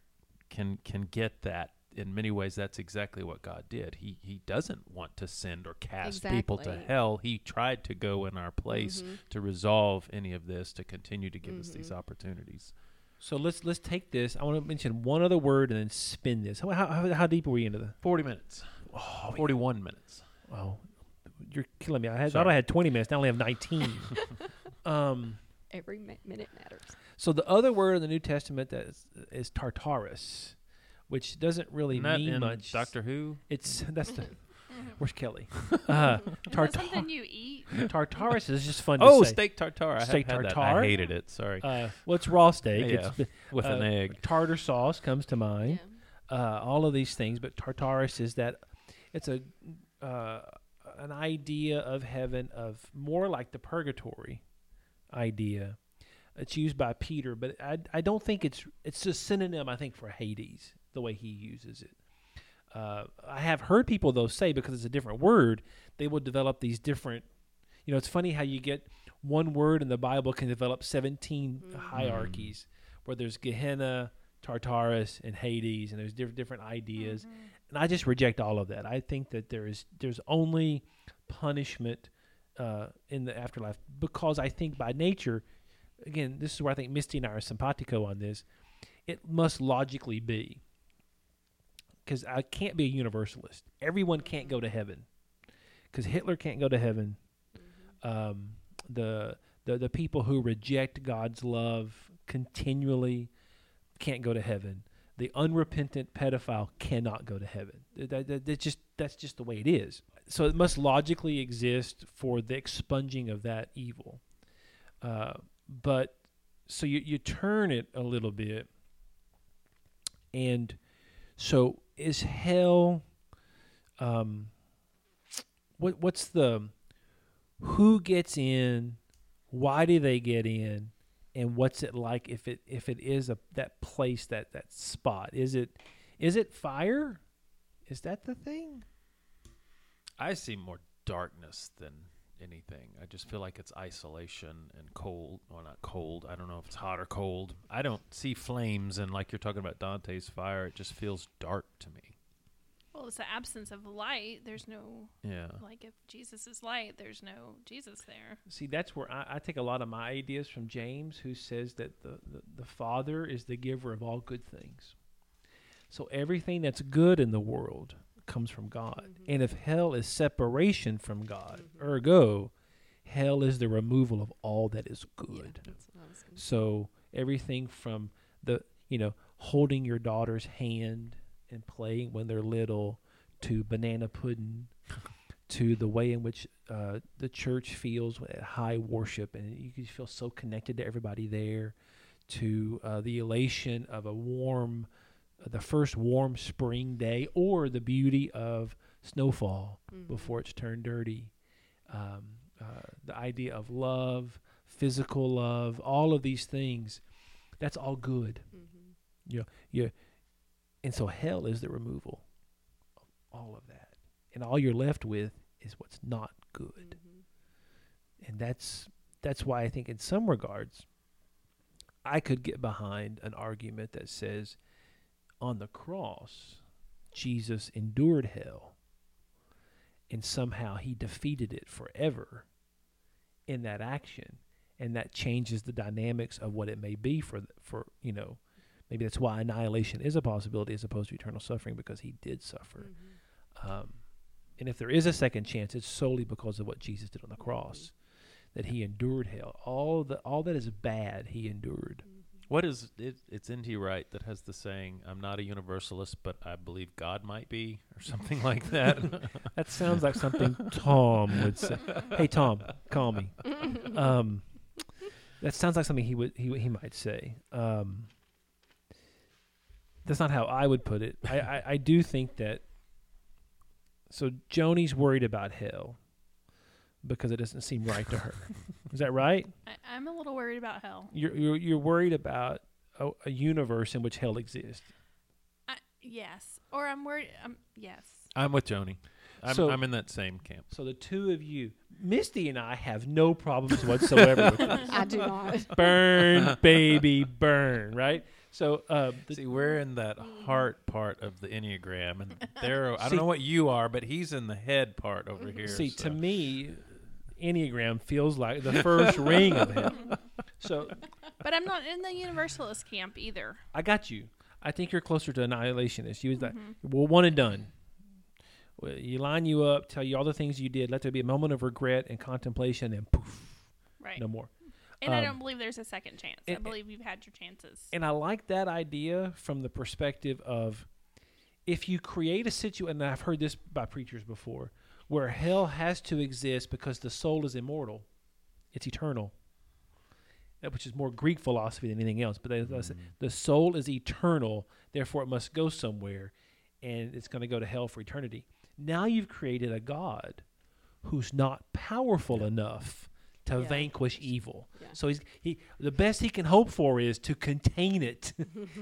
can can get that in many ways that's exactly what God did. He he doesn't want to send or cast people to hell. He tried to go in our place Mhm. to resolve any of this to continue to give us these Mhm. opportunities. so let's let's take this. I want to mention one other word and then spin this. How how, how, how deep are we into the? 40 minutes. Oh, 41 minutes. oh, you're killing me. I had thought I had 20 minutes. Now I only have 19. um. Every minute matters. So the other word in the New Testament that is, is Tartarus, which doesn't really Isn't mean in much. Doctor Who? It's that's the where's Kelly? Uh, Is that tartar- something you eat? Tartarus is just fun to Oh, say. steak tartare. I Steak have had that. tartare? I hated it. Sorry. Uh, well, it's raw steak. Yeah, It's, With an uh, egg. tartar sauce comes to mind. Yeah. Uh, all of these things, but Tartarus is that it's a uh, an idea of heaven of more like the purgatory idea. It's used by Peter, but I, I don't think it's it's a synonym. I think for Hades, the way he uses it. Uh, I have heard people though say because it's a different word, they will develop these different. You know, it's funny how you get one word in the Bible can develop 17 Mhm. hierarchies, where there's Gehenna, Tartarus, and Hades, and there's different different ideas. Mhm. And I just reject all of that. I think that there is there's only punishment uh, in the afterlife because I think by nature, again, this is where I think Misty and I are simpatico on this. It must logically be because I can't be a universalist. Everyone can't go to heaven because Hitler can't go to heaven. Um, the the the people who reject God's love continually can't go to heaven. The unrepentant pedophile cannot go to heaven. That, that, just that's just the way it is. So it must logically exist for the expunging of that evil. Uh, but so you you turn it a little bit, and so is hell. Um, what what's the who gets in? Why do they get in? And what's it like if it if it is a that place that that spot? Is it is it fire? Is that the thing? I see more darkness than anything. I just feel like it's isolation and cold. Well, not cold. I don't know if it's hot or cold. I don't see flames, and like you're talking about Dante's fire, it just feels dark to me. Well, it's the absence of light. There's no Yeah. like if Jesus is light, there's no Jesus there. See, that's where I, I take a lot of my ideas from James, who says that the, the, the Father is the giver of all good things. So everything that's good in the world comes from God. Mhm. And if hell is separation from God, Mhm. ergo, hell is the removal of all that is good. that's what I was gonna say. So everything from the, you know, holding your daughter's hand and playing when they're little to banana pudding to the way in which uh, the church feels at high worship and you can feel so connected to everybody there to uh, the elation of a warm the first warm spring day or the beauty of snowfall Mhm. before it's turned dirty. Um, uh, the idea of love, physical love, all of these things, that's all good. Mhm. And so hell is the removal of all of that. And all you're left with is what's not good. Mhm. And that's that's why I think in some regards I could get behind an argument that says on the cross Jesus endured hell and somehow he defeated it forever in that action and that changes the dynamics of what it may be for for you know maybe that's why annihilation is a possibility as opposed to eternal suffering because he did suffer Mhm. um, and if there is a second chance, it's solely because of what Jesus did on the cross. that he endured hell. All the all that is bad he endured. What is it? It's N.T. Wright that has the saying, "I'm not a universalist, but I believe God might be," or something like that. That sounds like something Tom would say. Hey Tom, call me. Um, that sounds like something he would he he might say. Um, that's not how I would put it. I, I, I do think that. So Joni's worried about hell because it doesn't seem right to her. Is that right? I, I'm a little worried about hell. You're you're, you're worried about a, a universe in which hell exists. I, yes, or I'm worried. Um, yes. I'm with Joni. I'm, So- I'm in that same camp. So the two of you, Misty and I, have no problems whatsoever with this. I do not. burn, baby, burn. Right. So uh, the, See, we're in that heart part of the enneagram, and there. I don't know what you are, but he's in the head part over here. see so. to me, Enneagram feels like the first ring of him. So But I'm not in the universalist camp either. I got you. I think you're closer to annihilationist. You was like, Mm-hmm. well, one and done. Well, you line you up, tell you all the things you did. Let there be a moment of regret and contemplation, and poof, Right. no more. And I Um, don't believe there's a second chance. I believe you've had your chances. And I like that idea from the perspective of if you create a situation, and I've heard this by preachers before, where hell has to exist because the soul is immortal, it's eternal, uh, which is more Greek philosophy than anything else. But they, they say the soul is eternal, therefore it must go somewhere, and it's going to go to hell for eternity. Now you've created a God who's not powerful enough to Yeah. vanquish evil. Yeah. So he's he the best he can hope for is to contain it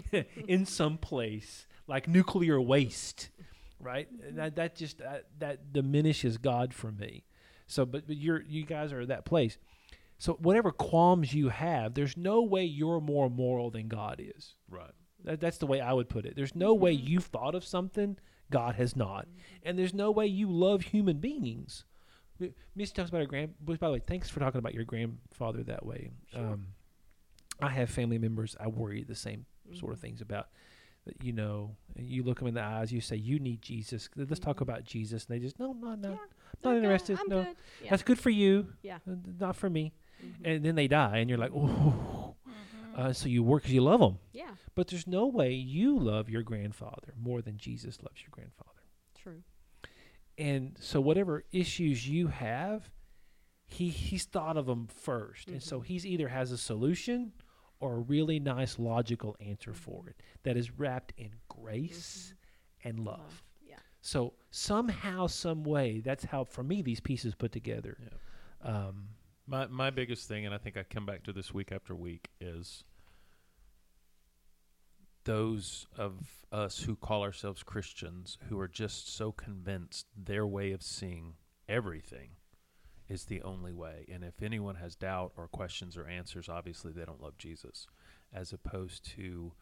in some place like nuclear waste, right? And that that just that, that diminishes God for me. So, but, but you're you guys are at that place. So whatever qualms you have, there's no way you're more moral than God is. right. That, that's the way I would put it. There's no way mm-hmm. you've thought of something God has not, and there's no way you love human beings. M- Missy talks about her grand. Which, by the way, thanks for talking about your grandfather that way. Um, I have family members I worry the same sort of mm-hmm. things about. That you know, you look them in the eyes, you say, "You need Jesus." Let's talk about Jesus, and they just, "No, no, no, Yeah, not Okay, interested. I'm no, good. Yeah. that's good for you, Yeah. uh, not for me." Mhm. And then they die, and you're like, "Oh." Uh, so you work because you love them. yeah. But there's no way you love your grandfather more than Jesus loves your grandfather. True. And so whatever issues you have, he he's thought of them 1st And so he's either has a solution or a really nice logical answer for it that is wrapped in grace and love. Yeah. So somehow, some way, that's how for me these pieces put together. Um, My my biggest thing, and I think I come back to this week after week, is those of us who call ourselves Christians who are just so convinced their way of seeing everything is the only way. And if anyone has doubt or questions or answers, obviously they don't love Jesus, as opposed to.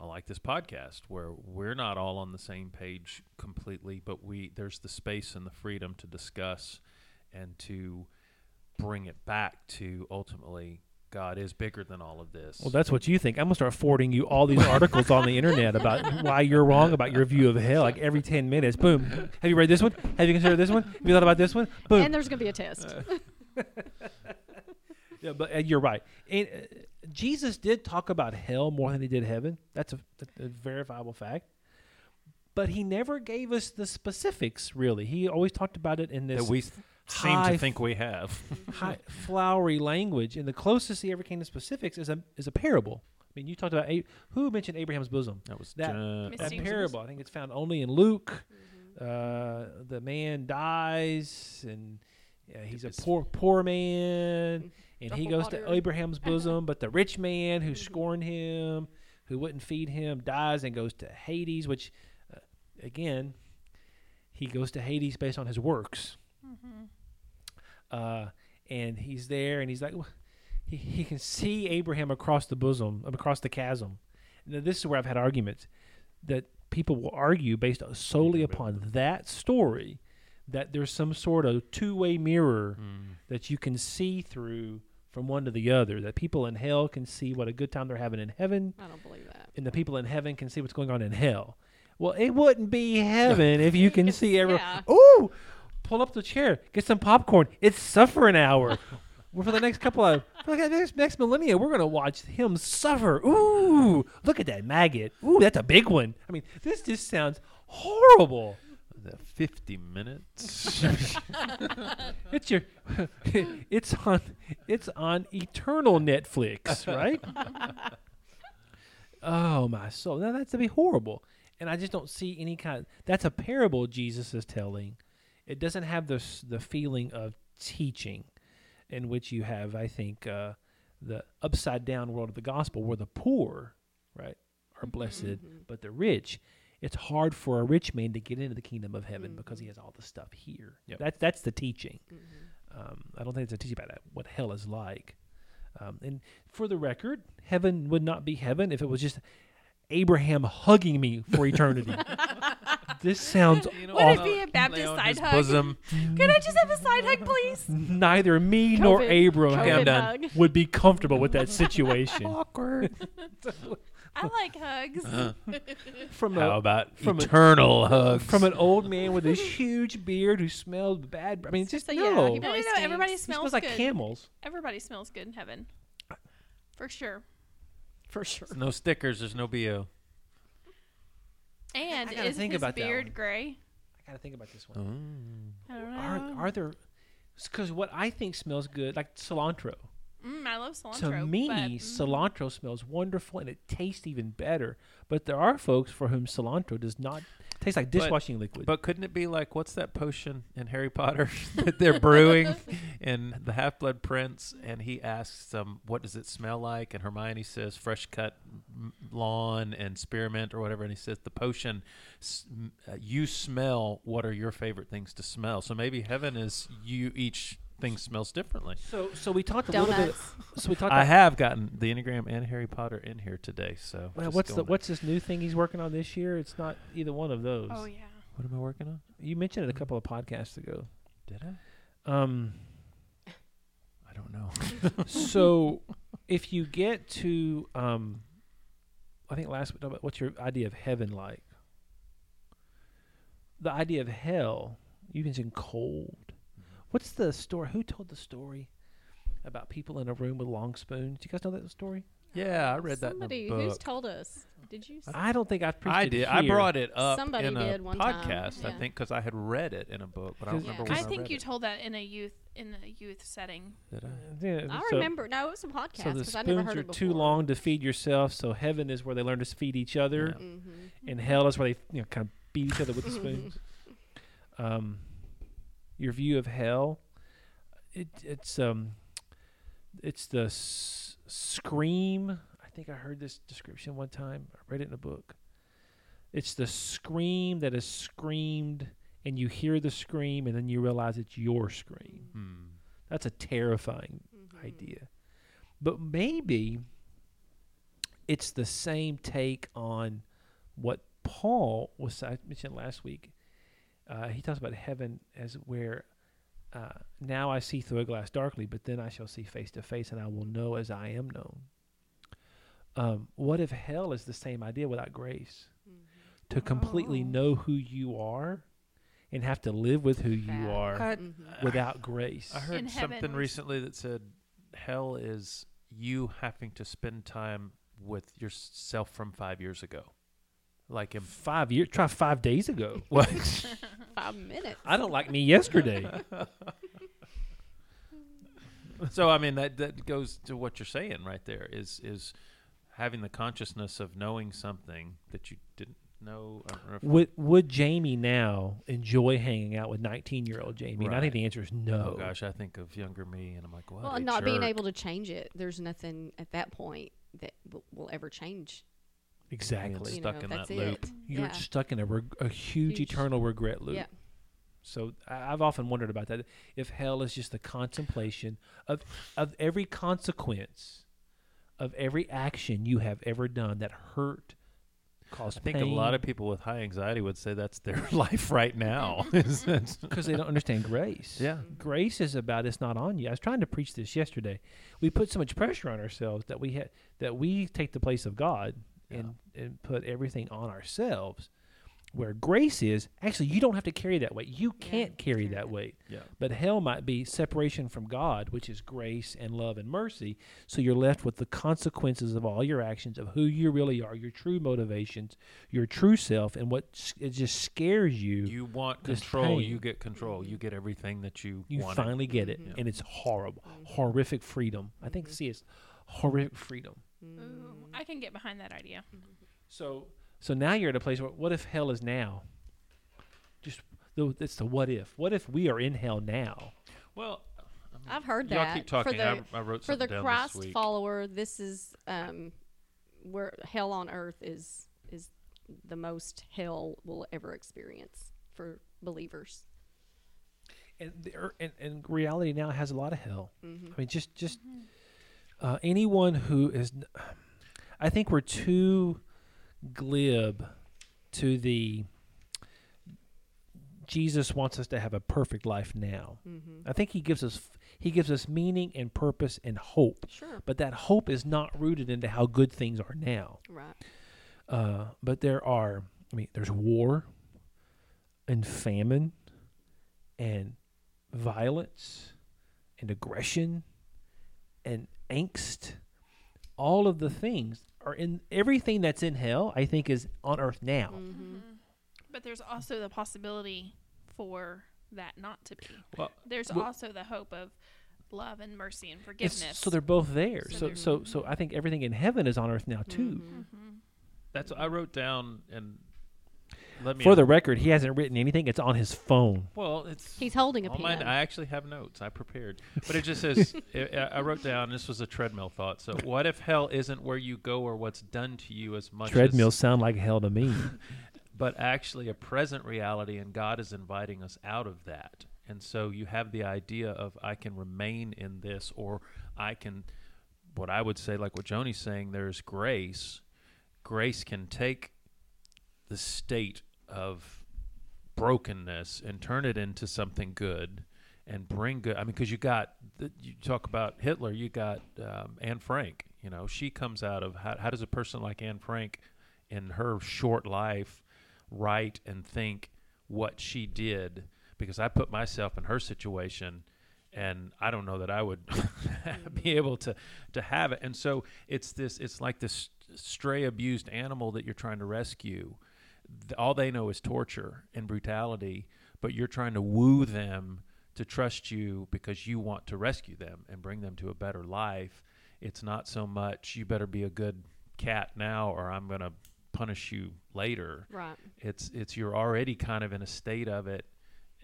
I like this podcast where we're not all on the same page completely, but we there's the space and the freedom to discuss and to bring it back to ultimately God is bigger than all of this. well, that's what you think. I'm gonna start forwarding you all these articles on the internet about why you're wrong about your view of hell. Like every ten minutes, boom. Have you read this one? Have you considered this one? Have you thought about this one? Boom. And there's going to be a test. Yeah, but uh, you're right. And uh, Jesus did talk about hell more than he did heaven. That's a, a verifiable fact. But he never gave us the specifics. Really, he always talked about it in this that we th- seem high to think we have. high, flowery language. And the closest he ever came to specifics is a is a parable. I mean, you talked about A- who mentioned Abraham's bosom. That was That- John- That parable, I think it's found only in Luke. Uh, the man dies, and uh, he's a poor poor man, and he goes of to. Abraham's bosom. but the rich man who scorned him, who wouldn't feed him, dies and goes to Hades. Which, uh, again, he goes to Hades based on his works. Mhm. Uh, and he's there, and he's like, he, he can see Abraham across the bosom, across the chasm. Now, this is where I've had arguments that people will argue based solely upon that story that there's some sort of two-way mirror Mm. that you can see through from one to the other. That people in hell can see what a good time they're having in heaven, I don't believe that. and the people in heaven can see what's going on in hell. Well, it wouldn't be heaven if you can see every. Yeah. Ooh, pull up the chair, get some popcorn. It's suffering hour. For the next couple of for the next, next millennia, we're gonna watch him suffer. Ooh, look at that maggot. Ooh, that's a big one. I mean, this just sounds horrible. The 50 minutes. It's your, it's on, it's on eternal Netflix, right? oh my soul, now that's to be horrible, and I just don't see any kind. that's a parable Jesus is telling. It doesn't have the the feeling of teaching, in which you have, I think, uh, the upside down world of the gospel, where the poor, right, are blessed, Mm-hmm. but the rich. It's hard for a rich man to get into the kingdom of heaven because he has all the stuff here. Yep. That's that's the teaching. Mm-hmm. Um, I don't think it's a teaching about that, what hell is like. Um, and for the record, heaven would not be heaven if it was just Abraham hugging me for eternity. this sounds Would it be a Baptist side hug? bosom. Could I just have a side hug, please? Neither me nor COVID- Abraham Okay, COVID done. hug. would be comfortable with that situation. Awkward. I like hugs. Uh-huh. from How a, about from a- eternal hugs? from an old man with this huge beard who smelled bad. I mean, it's just So, no. he He No, no, no. Everybody He smells, smells like camels. Everybody smells good in heaven. For sure. For sure. no stickers. There's no bo. And I gotta is think his about that beard one. gray? I gotta think about this one. I don't know. Are are there? Because what I think smells good, like cilantro. Mm, I love cilantro. to me, but, mm, cilantro smells wonderful and it tastes even better. But there are folks for whom cilantro does not taste like But- dishwashing liquid. But couldn't it be like what's that potion in Harry Potter that they're brewing in the Half Blood Prince? And he asks them, "What does it smell like?" And Hermione says, "Fresh cut lawn and spearmint or whatever." And he says, "The potion, uh, you smell. What are your favorite things to smell?" So maybe heaven is you each thing smells differently. so so we talked a little bit. Donuts. So we talked. I about, have gotten the Enneagram and Harry Potter in here today. So well, just what's the going- what's this new thing he's working on this year? It's not either one of those. Oh yeah. what am I working on? You mentioned it a couple of podcasts ago. Did I? Um, I don't know. so if you get to um, I think last week, talked about what's your idea of heaven like? The idea of hell, you mentioned cold. What's the story? Who told the story about people in a room with long spoons? Do you guys know that story? Yeah, I read that Somebody who's told us. Did you? s- I don't think I've preached I it did. I brought it up Somebody in a did one time, podcast, I think, because I had read it in a book, but I don't Because- remember when I I, think read you it. told that in a youth in a youth setting. Did I? Yeah, I so- remember. No, it was a podcast So the because I never spoons heard are it too long to feed yourself. So heaven is where they learn to feed each other, Yeah. Mm-hmm. and hell is where they you know kind of beat each other with the spoons. Um, your view of hell, it it's um, it's the s- scream. I think I heard this description one time. I read it in a book. It's the scream that is screamed, and you hear the scream, and then you realize it's your scream. Hmm. That's a terrifying Mm-hmm. idea. But maybe it's the same take on what Paul was I mentioned last week. Uh, he talks about heaven as where uh, now I see through a glass darkly, but then I shall see face to face, and I will know as I am known. Um, what if hell is the same idea without grace? To completely Oh. know who you are and have to live with who you are I, Mm-hmm. without grace. I heard In something was- recently that said hell is you having to spend time with yourself from five years ago. Like in five years. Try five days ago. what? Five minutes. I don't like me yesterday. so I mean that that goes to what you're saying right there is is having the consciousness of knowing something that you didn't know. I don't know would Would Jamie now enjoy hanging out with nineteen year old Jamie? And I think the answer is no. Oh gosh, I think of younger me, and I'm like, what? well, a and not being able to change it. There's nothing at that point that will, will ever change. Exactly. You Stuck know, in that loop. it. You're yeah. stuck in a, reg- a huge, Huge. eternal regret loop. Yeah. So I- I've often wondered about that. If hell is just the contemplation of of every consequence of every action you have ever done that hurt, caused I think a lot of people with high anxiety would say that's their life right now. Because they don't understand grace. yeah. Mm-hmm. Grace is about it's not on you. I was trying to preach this yesterday. We put so much pressure on ourselves that we ha- that we take the place of God and and put everything on ourselves, Where grace is, actually, you don't have to carry that weight. You Yeah, can't carry carry that that. weight. Yeah. But hell might be separation from God, which is grace and love and mercy. So you're left with the consequences of all your actions, of who you really are, your true motivations, your true self, and what s- it just scares you. You want This control, pain. you get control. You get everything that you, You wanted. finally get it, Mhm. and it's horrible, Mhm. horrific freedom. I think Mhm. see it's horrific freedom. Ooh, I can get behind that idea. So so now you're at a place where what if hell is now? Just the, it's the what if. What if we are in hell now? Well, I mean, I've heard y'all that keep talking. for the I, I wrote for the something down Christ this week. follower. This is um, where hell on earth is is the most hell will ever experience for believers. And the, ear- and, and reality now has a lot of hell. hmm I mean, just just uh, anyone who is, I think we're too glib to the. Jesus wants us to have a perfect life now. hmm I think he gives us he gives us meaning and purpose and hope, Sure. but that hope is not rooted into how good things are now. Right. Uh, but there are, I mean, there's war and famine and violence and aggression and angst. All of the things are in everything that's in hell, I think, is on earth now. hmm But there's also the possibility for that not to be. Well, There's Well- also the hope of love and mercy and forgiveness. so they're both there. So So, so, so I think everything in heaven is on earth now too. Mhm. hmm that's I wrote down and let me. For the record, he hasn't written anything. It's on his phone. well, it's He's holding a on my- pen. I actually have notes. I prepared, but it just says I I wrote down. This was a treadmill thought. So, what if hell isn't where you go or what's done to you as much Treadmills as sound like hell to me. but actually a present reality, and God is inviting us out of that. And so you have the idea of I can remain in this, or I can, what I would say, like what Joni's saying, there's grace. Grace can take the state of brokenness and turn it into something good and bring good. I mean, because you got, you talk about Hitler, you got um, Anne Frank. You know, she comes out of how, how does a person like Anne Frank in her short life write and think what she did because I put myself in her situation and I don't know that I would be able to to have it and so it's this it's like this stray abused animal that you're trying to rescue Th- all they know is torture and brutality but you're trying to woo them to trust you because you want to rescue them and bring them to a better life it's not so much you better be a good cat now or I'm going to punish you later right. it's it's you're already kind of in a state of it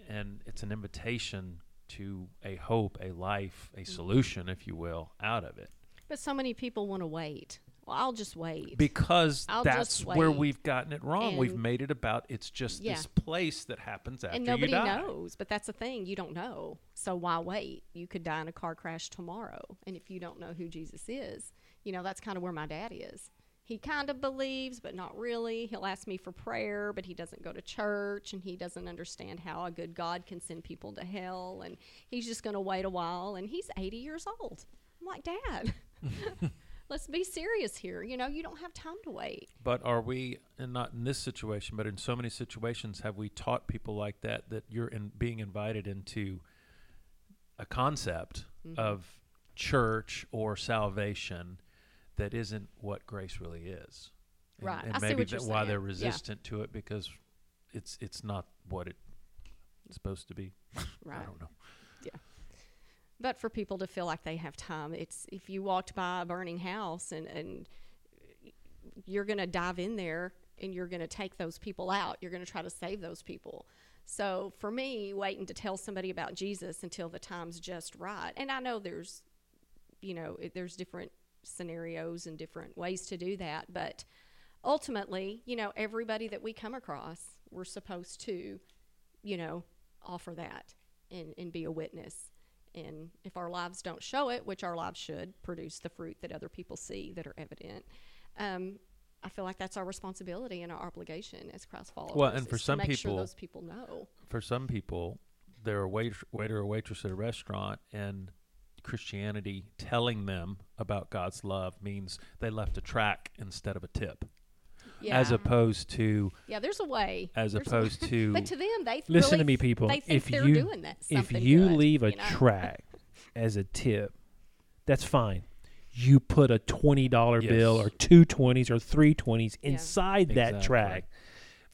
and it's an invitation to a hope a life a mm-hmm. solution if you will out of it But so many people want to wait. I'll just wait. because I'll that's where we've gotten it wrong we've made it about it's just Yeah. this place that happens after and nobody knows. But that's the thing. You don't know. So why wait? You could die in a car crash tomorrow. And if you don't know who Jesus is, you know, that's kind of where my dad is. He kind of believes, but not really. He'll ask me for prayer, but he doesn't go to church and he doesn't understand how a good God can send people to hell. And he's just going to wait a while. And he's 80 years old. I'm like, Dad, let's be serious here. You know, you don't have time to wait. But are we, and not in this situation, but in so many situations, have we taught people like that that you're in, being invited into a concept Mhm. of church or salvation that isn't what grace really is? And, Right. And I see maybe what you're that why they're saying. Yeah. resistant to it because it's it's not what it's supposed to be. Right. I don't know. But for people to feel like they have time. It's if you walked by a burning house and and you're going to dive in there and you're going to take those people out you're going to try to save those people. So for me waiting to tell somebody about jesus until the time's just right and i know there's you know there's different scenarios and different ways to do that but ultimately you know everybody that we come across we're supposed to you know offer that and, and be a witness and if our lives don't show it, which our lives should produce the fruit that other people see that are evident, um, I feel like that's our responsibility and our obligation as Christ followers. Well, and for some make sure people- those people know. For some people, they're a wait, waiter or waitress at a restaurant, and Christianity telling them about God's love means they left a track instead of a tip. Yeah. as opposed to yeah, there's a way. as There's a- opposed to But to them, they Listen really to me, people. They think If they're you- doing that. if you good, leave a you know? track as a tip, that's fine. You put a twenty dollar bill Yes. or two twenties or three twenties Yeah. inside that Exactly. track.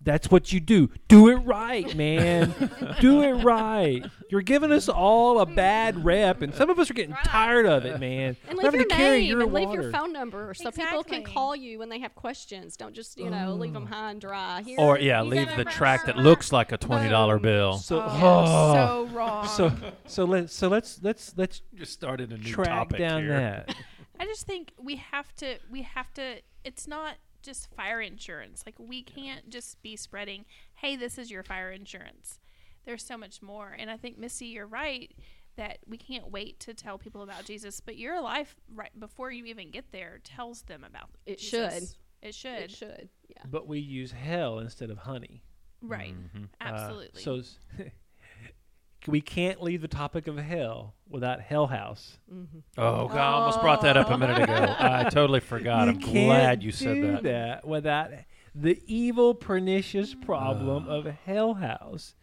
That's what you do. Do it right, man. do it right. You're giving us all a bad rep, and some of us are getting tired of it, man. And leave your name your and leave water. your phone number so people can call you when they have questions. Don't just you know leave mm. them high and dry. Here, or yeah, leave the track that looks like a twenty dollar bill. So, Oh, oh, so wrong. so, so let's so let's let's let's Just started a new track topic down here. that. I just think we have to we have to it's not just fire insurance. Like we can't just be spreading, "Hey, this is your fire insurance." There's so much more. And I think Missy, you're right that we can't wait to tell people about Jesus, but your life right before you even get there tells them about It Jesus. It should. it should. Yeah. But we use hell instead of honey. Right. Mhm. Uh, Absolutely. so s- we can't leave the topic of hell without Hell House. Mm-hmm. Oh god, I almost brought that up a minute ago. I totally forgot. I'm can't glad you said do that. that without the evil, pernicious mm. problem ah. of Hell House.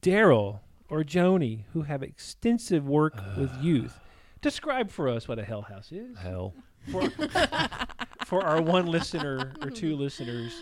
Daryl or Joni, who have extensive work ah. with youth, describe for us what a Hell House is. Hell. For, for our one listener or two listeners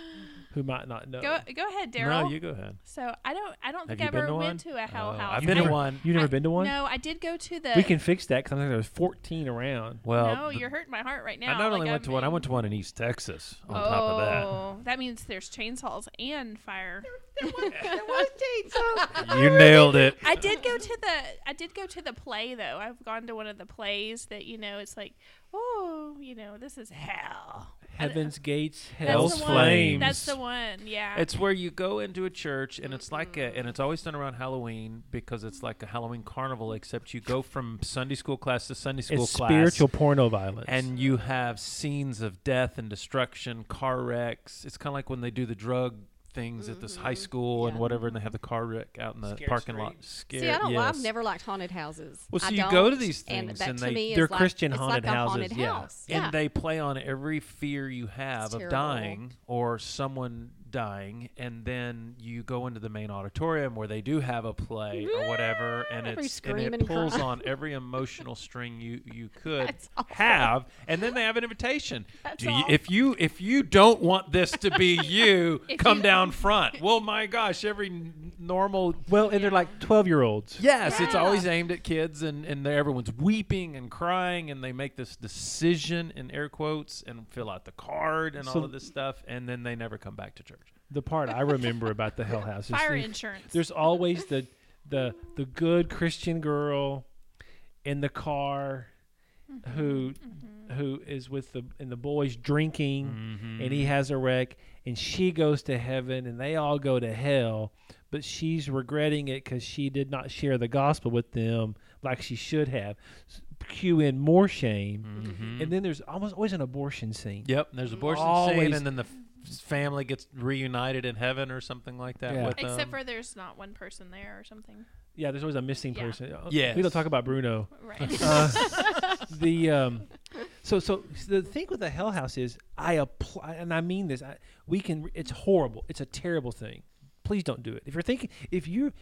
who might not know. go go ahead, Daryl. No, you go ahead. so I don't I don't think Have you I've ever to went one? to a hell Oh, house. I've You've been to one. You've never I- been to one? No, I did go to the We can fix that because I think there's 14 around. Well, No, th- you're hurting my heart right now. I not only Like, went to I'm one, I went to one in East Texas. On oh, top of that, oh, that means there's chainsaws and fire. you nailed it. I did go to the I did go to the play though. I've gone to one of the plays that you know it's like, oh, you know, this is hell. Heaven's Gates, That's Hell's one. Flames. That's the one. Yeah. It's where you go into a church and it's like a, mm-hmm. and it's always done around Halloween because it's like a Halloween carnival except you go from Sunday school class to Sunday school It's class. spiritual porno violence. and you have scenes of death and destruction, car wrecks. It's kind of like when they do the drug things at this high mm-hmm. school and whatever, and they have the car wreck out in the Scare parking lot. Street. Scare, See, I don't. yes. I've never liked haunted houses. Well, so I you go to these and things that and to they- me they're like, Christian it's haunted like a houses, haunted yeah. house. Yeah. and they play on every fear you have It's of terrible. dying or someone dying and then you go into the main auditorium where they do have a play or whatever and Every it's and it and pulls cry. on every emotional string you you could have and then they have an invitation do you, if you if you don't want this to be you come you- down front well my gosh every normal well, and they're like 12 year olds. Yes, it's always aimed at kids, and and everyone's weeping and crying, and they make this decision in air quotes and fill out the card and So- all of this stuff, and then they never come back to church. The part I remember about the Hell House is fire the- insurance. there's always the the the good Christian girl in the car who who is with the and the boys drinking Mm-hmm. and he has a wreck and she goes to heaven and they all go to hell but she's regretting it because she did not share the gospel with them like she should have cue in more shame Mm-hmm. and then there's almost always an abortion scene Yep, there's abortion scene, and then the f- family gets reunited in heaven or something like that. Yeah. With Except them. for there's not one person there or something. yeah there's always a missing Yeah. person Yeah, we don't talk about bruno Right. uh, the um, so so the thing with the Hell House is I apply, and I mean this. I, we can. It's horrible. It's a terrible thing. Please don't do it. If you're thinking, if you,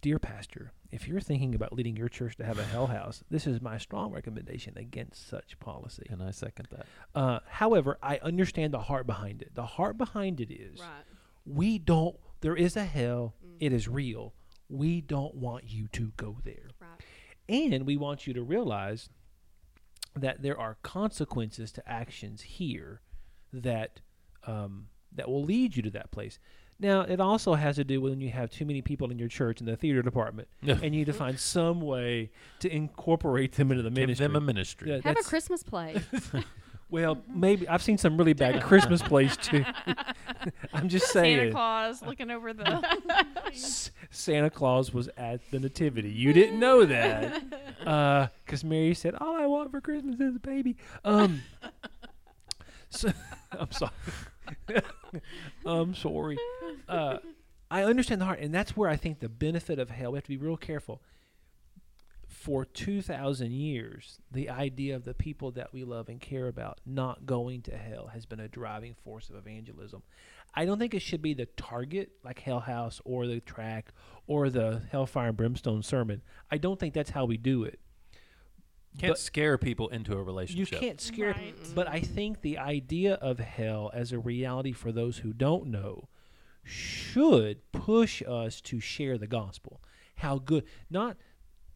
dear pastor, if you're thinking about leading your church to have a Hell House, this is my strong recommendation against such policy. and I second that. Uh, however, I understand the heart behind it. The heart behind it is Right. we don't. There is a hell. It is real. We don't want you to go there. Right. And we want you to realize that there are consequences to actions here that um, that will lead you to that place. Now, it also has to do with when you have too many people in your church in the theater department, and you need to find some way to incorporate them into the Give ministry. them a ministry. Yeah, Have a Christmas play. well, maybe I've seen some really bad Christmas plays too. I'm just saying. Santa Claus looking over the. S- Santa Claus was at the nativity. You didn't know that, because Mary said, "All I want for Christmas is a baby." Um, so, I'm sorry. I'm sorry. Uh, I understand the heart, and that's where I think the benefit of hell. We have to be real careful. for 2,000 years, the idea of the people that we love and care about not going to hell has been a driving force of evangelism. I don't think it should be the target, like Hell House or the track or the Hellfire and Brimstone sermon. I don't think that's how we do it. Can't But- scare people into a relationship. You relationship. can't scare, Right. but I think the idea of hell as a reality for those who don't know should push us to share the gospel. How good, not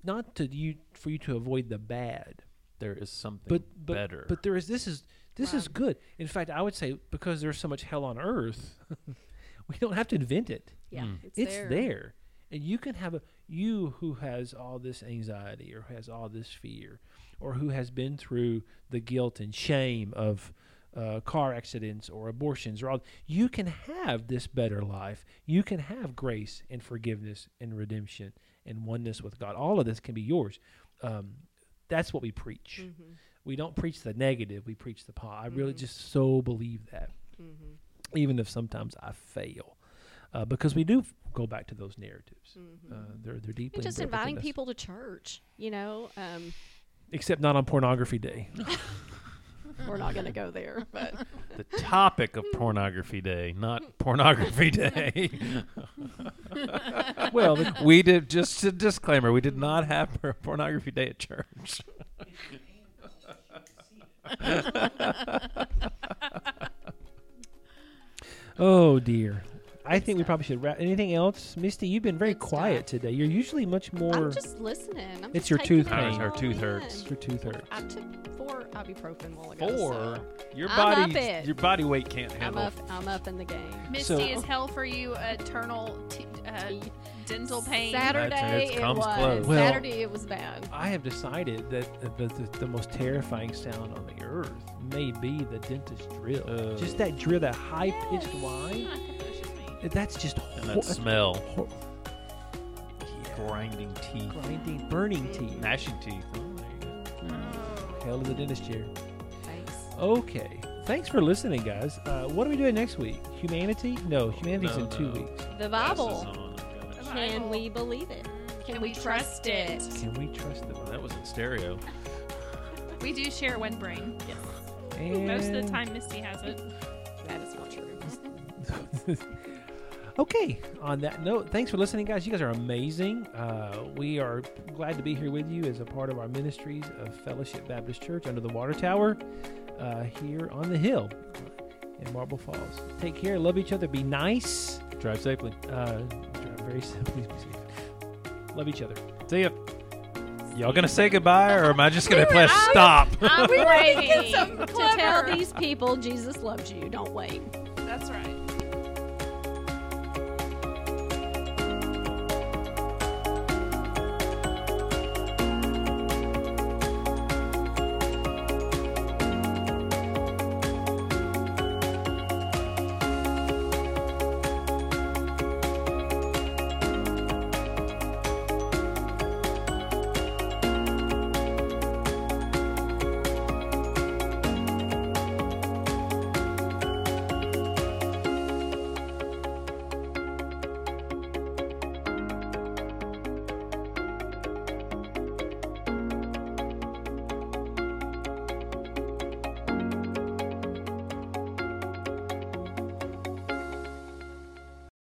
not to you for you to avoid the bad, There is something but but better. but there is this is this is Right. good. In fact, I would say because there's so much hell on earth, we don't have to invent it. Yeah, Mm. it's, It's there. there. And you can have a you who has all this anxiety or has all this fear or who has been through the guilt and shame of uh, car accidents or abortions or all you can have this better life. You can have grace and forgiveness and redemption and oneness with God. All of this can be yours. Um, that's what we preach. Mhm. We don't preach the negative. We preach the positive. I really Mhm. just so believe that Mhm. even if sometimes I fail, uh, because we do f- go back to those narratives. Mhm. Uh, they're they're deeply and just inviting within people to church. You know, um, except not on pornography day. we're not going to go there, but the topic of pornography day, not pornography day. well, the, we did just a disclaimer. We did not have pornography day at church. oh dear. I think we probably should wrap. Anything else, Misty? You've been very Good quiet stuff. today. You're usually much more. I'm just listening. I'm It's just your tooth pain. all Her tooth in. hurts. your tooth hurts. I took four ibuprofen a while ago. Four. so Your I'm body, up it. your body weight can't I'm handle. up. I'm up in the game. Misty So- is hell for you. Eternal t- uh, dental pain. Saturday That's- it it, was. close. Well- Saturday it was bad. I have decided that the, the, the most terrifying sound on the earth may be the dentist drill. Oh. just that drill, that high pitched I whine. Think that's just me. And hor- that smell, hor- yeah. grinding teeth, grinding, burning teeth. gnashing teeth. Oh, there you go. Oh. Hell to the dentist chair. Thanks. Okay. Thanks for listening, guys. Uh, what are we doing next week? Humanity? No, humanity's No, in two weeks. The Bible. on, I've got it. Can we believe it? Can, we, trust it? Can we trust them? Well, that was in stereo. We do share one brain. And Most of the time, Misty has it. That is not true. okay. On that note, thanks for listening, guys. You guys are amazing. Uh, we are glad to be here with you as a part of our ministries of Fellowship Baptist Church under the Water Tower uh, here on the hill in Marble Falls. Take care. Love each other. Be nice. Drive safely. Uh, drive very simply. Be safe. Love each other. See ya. Y'all gonna say goodbye, or am I just gonna press stop? I'm we were waiting to to tell tell these people Jesus loves you. Don't wait. That's right.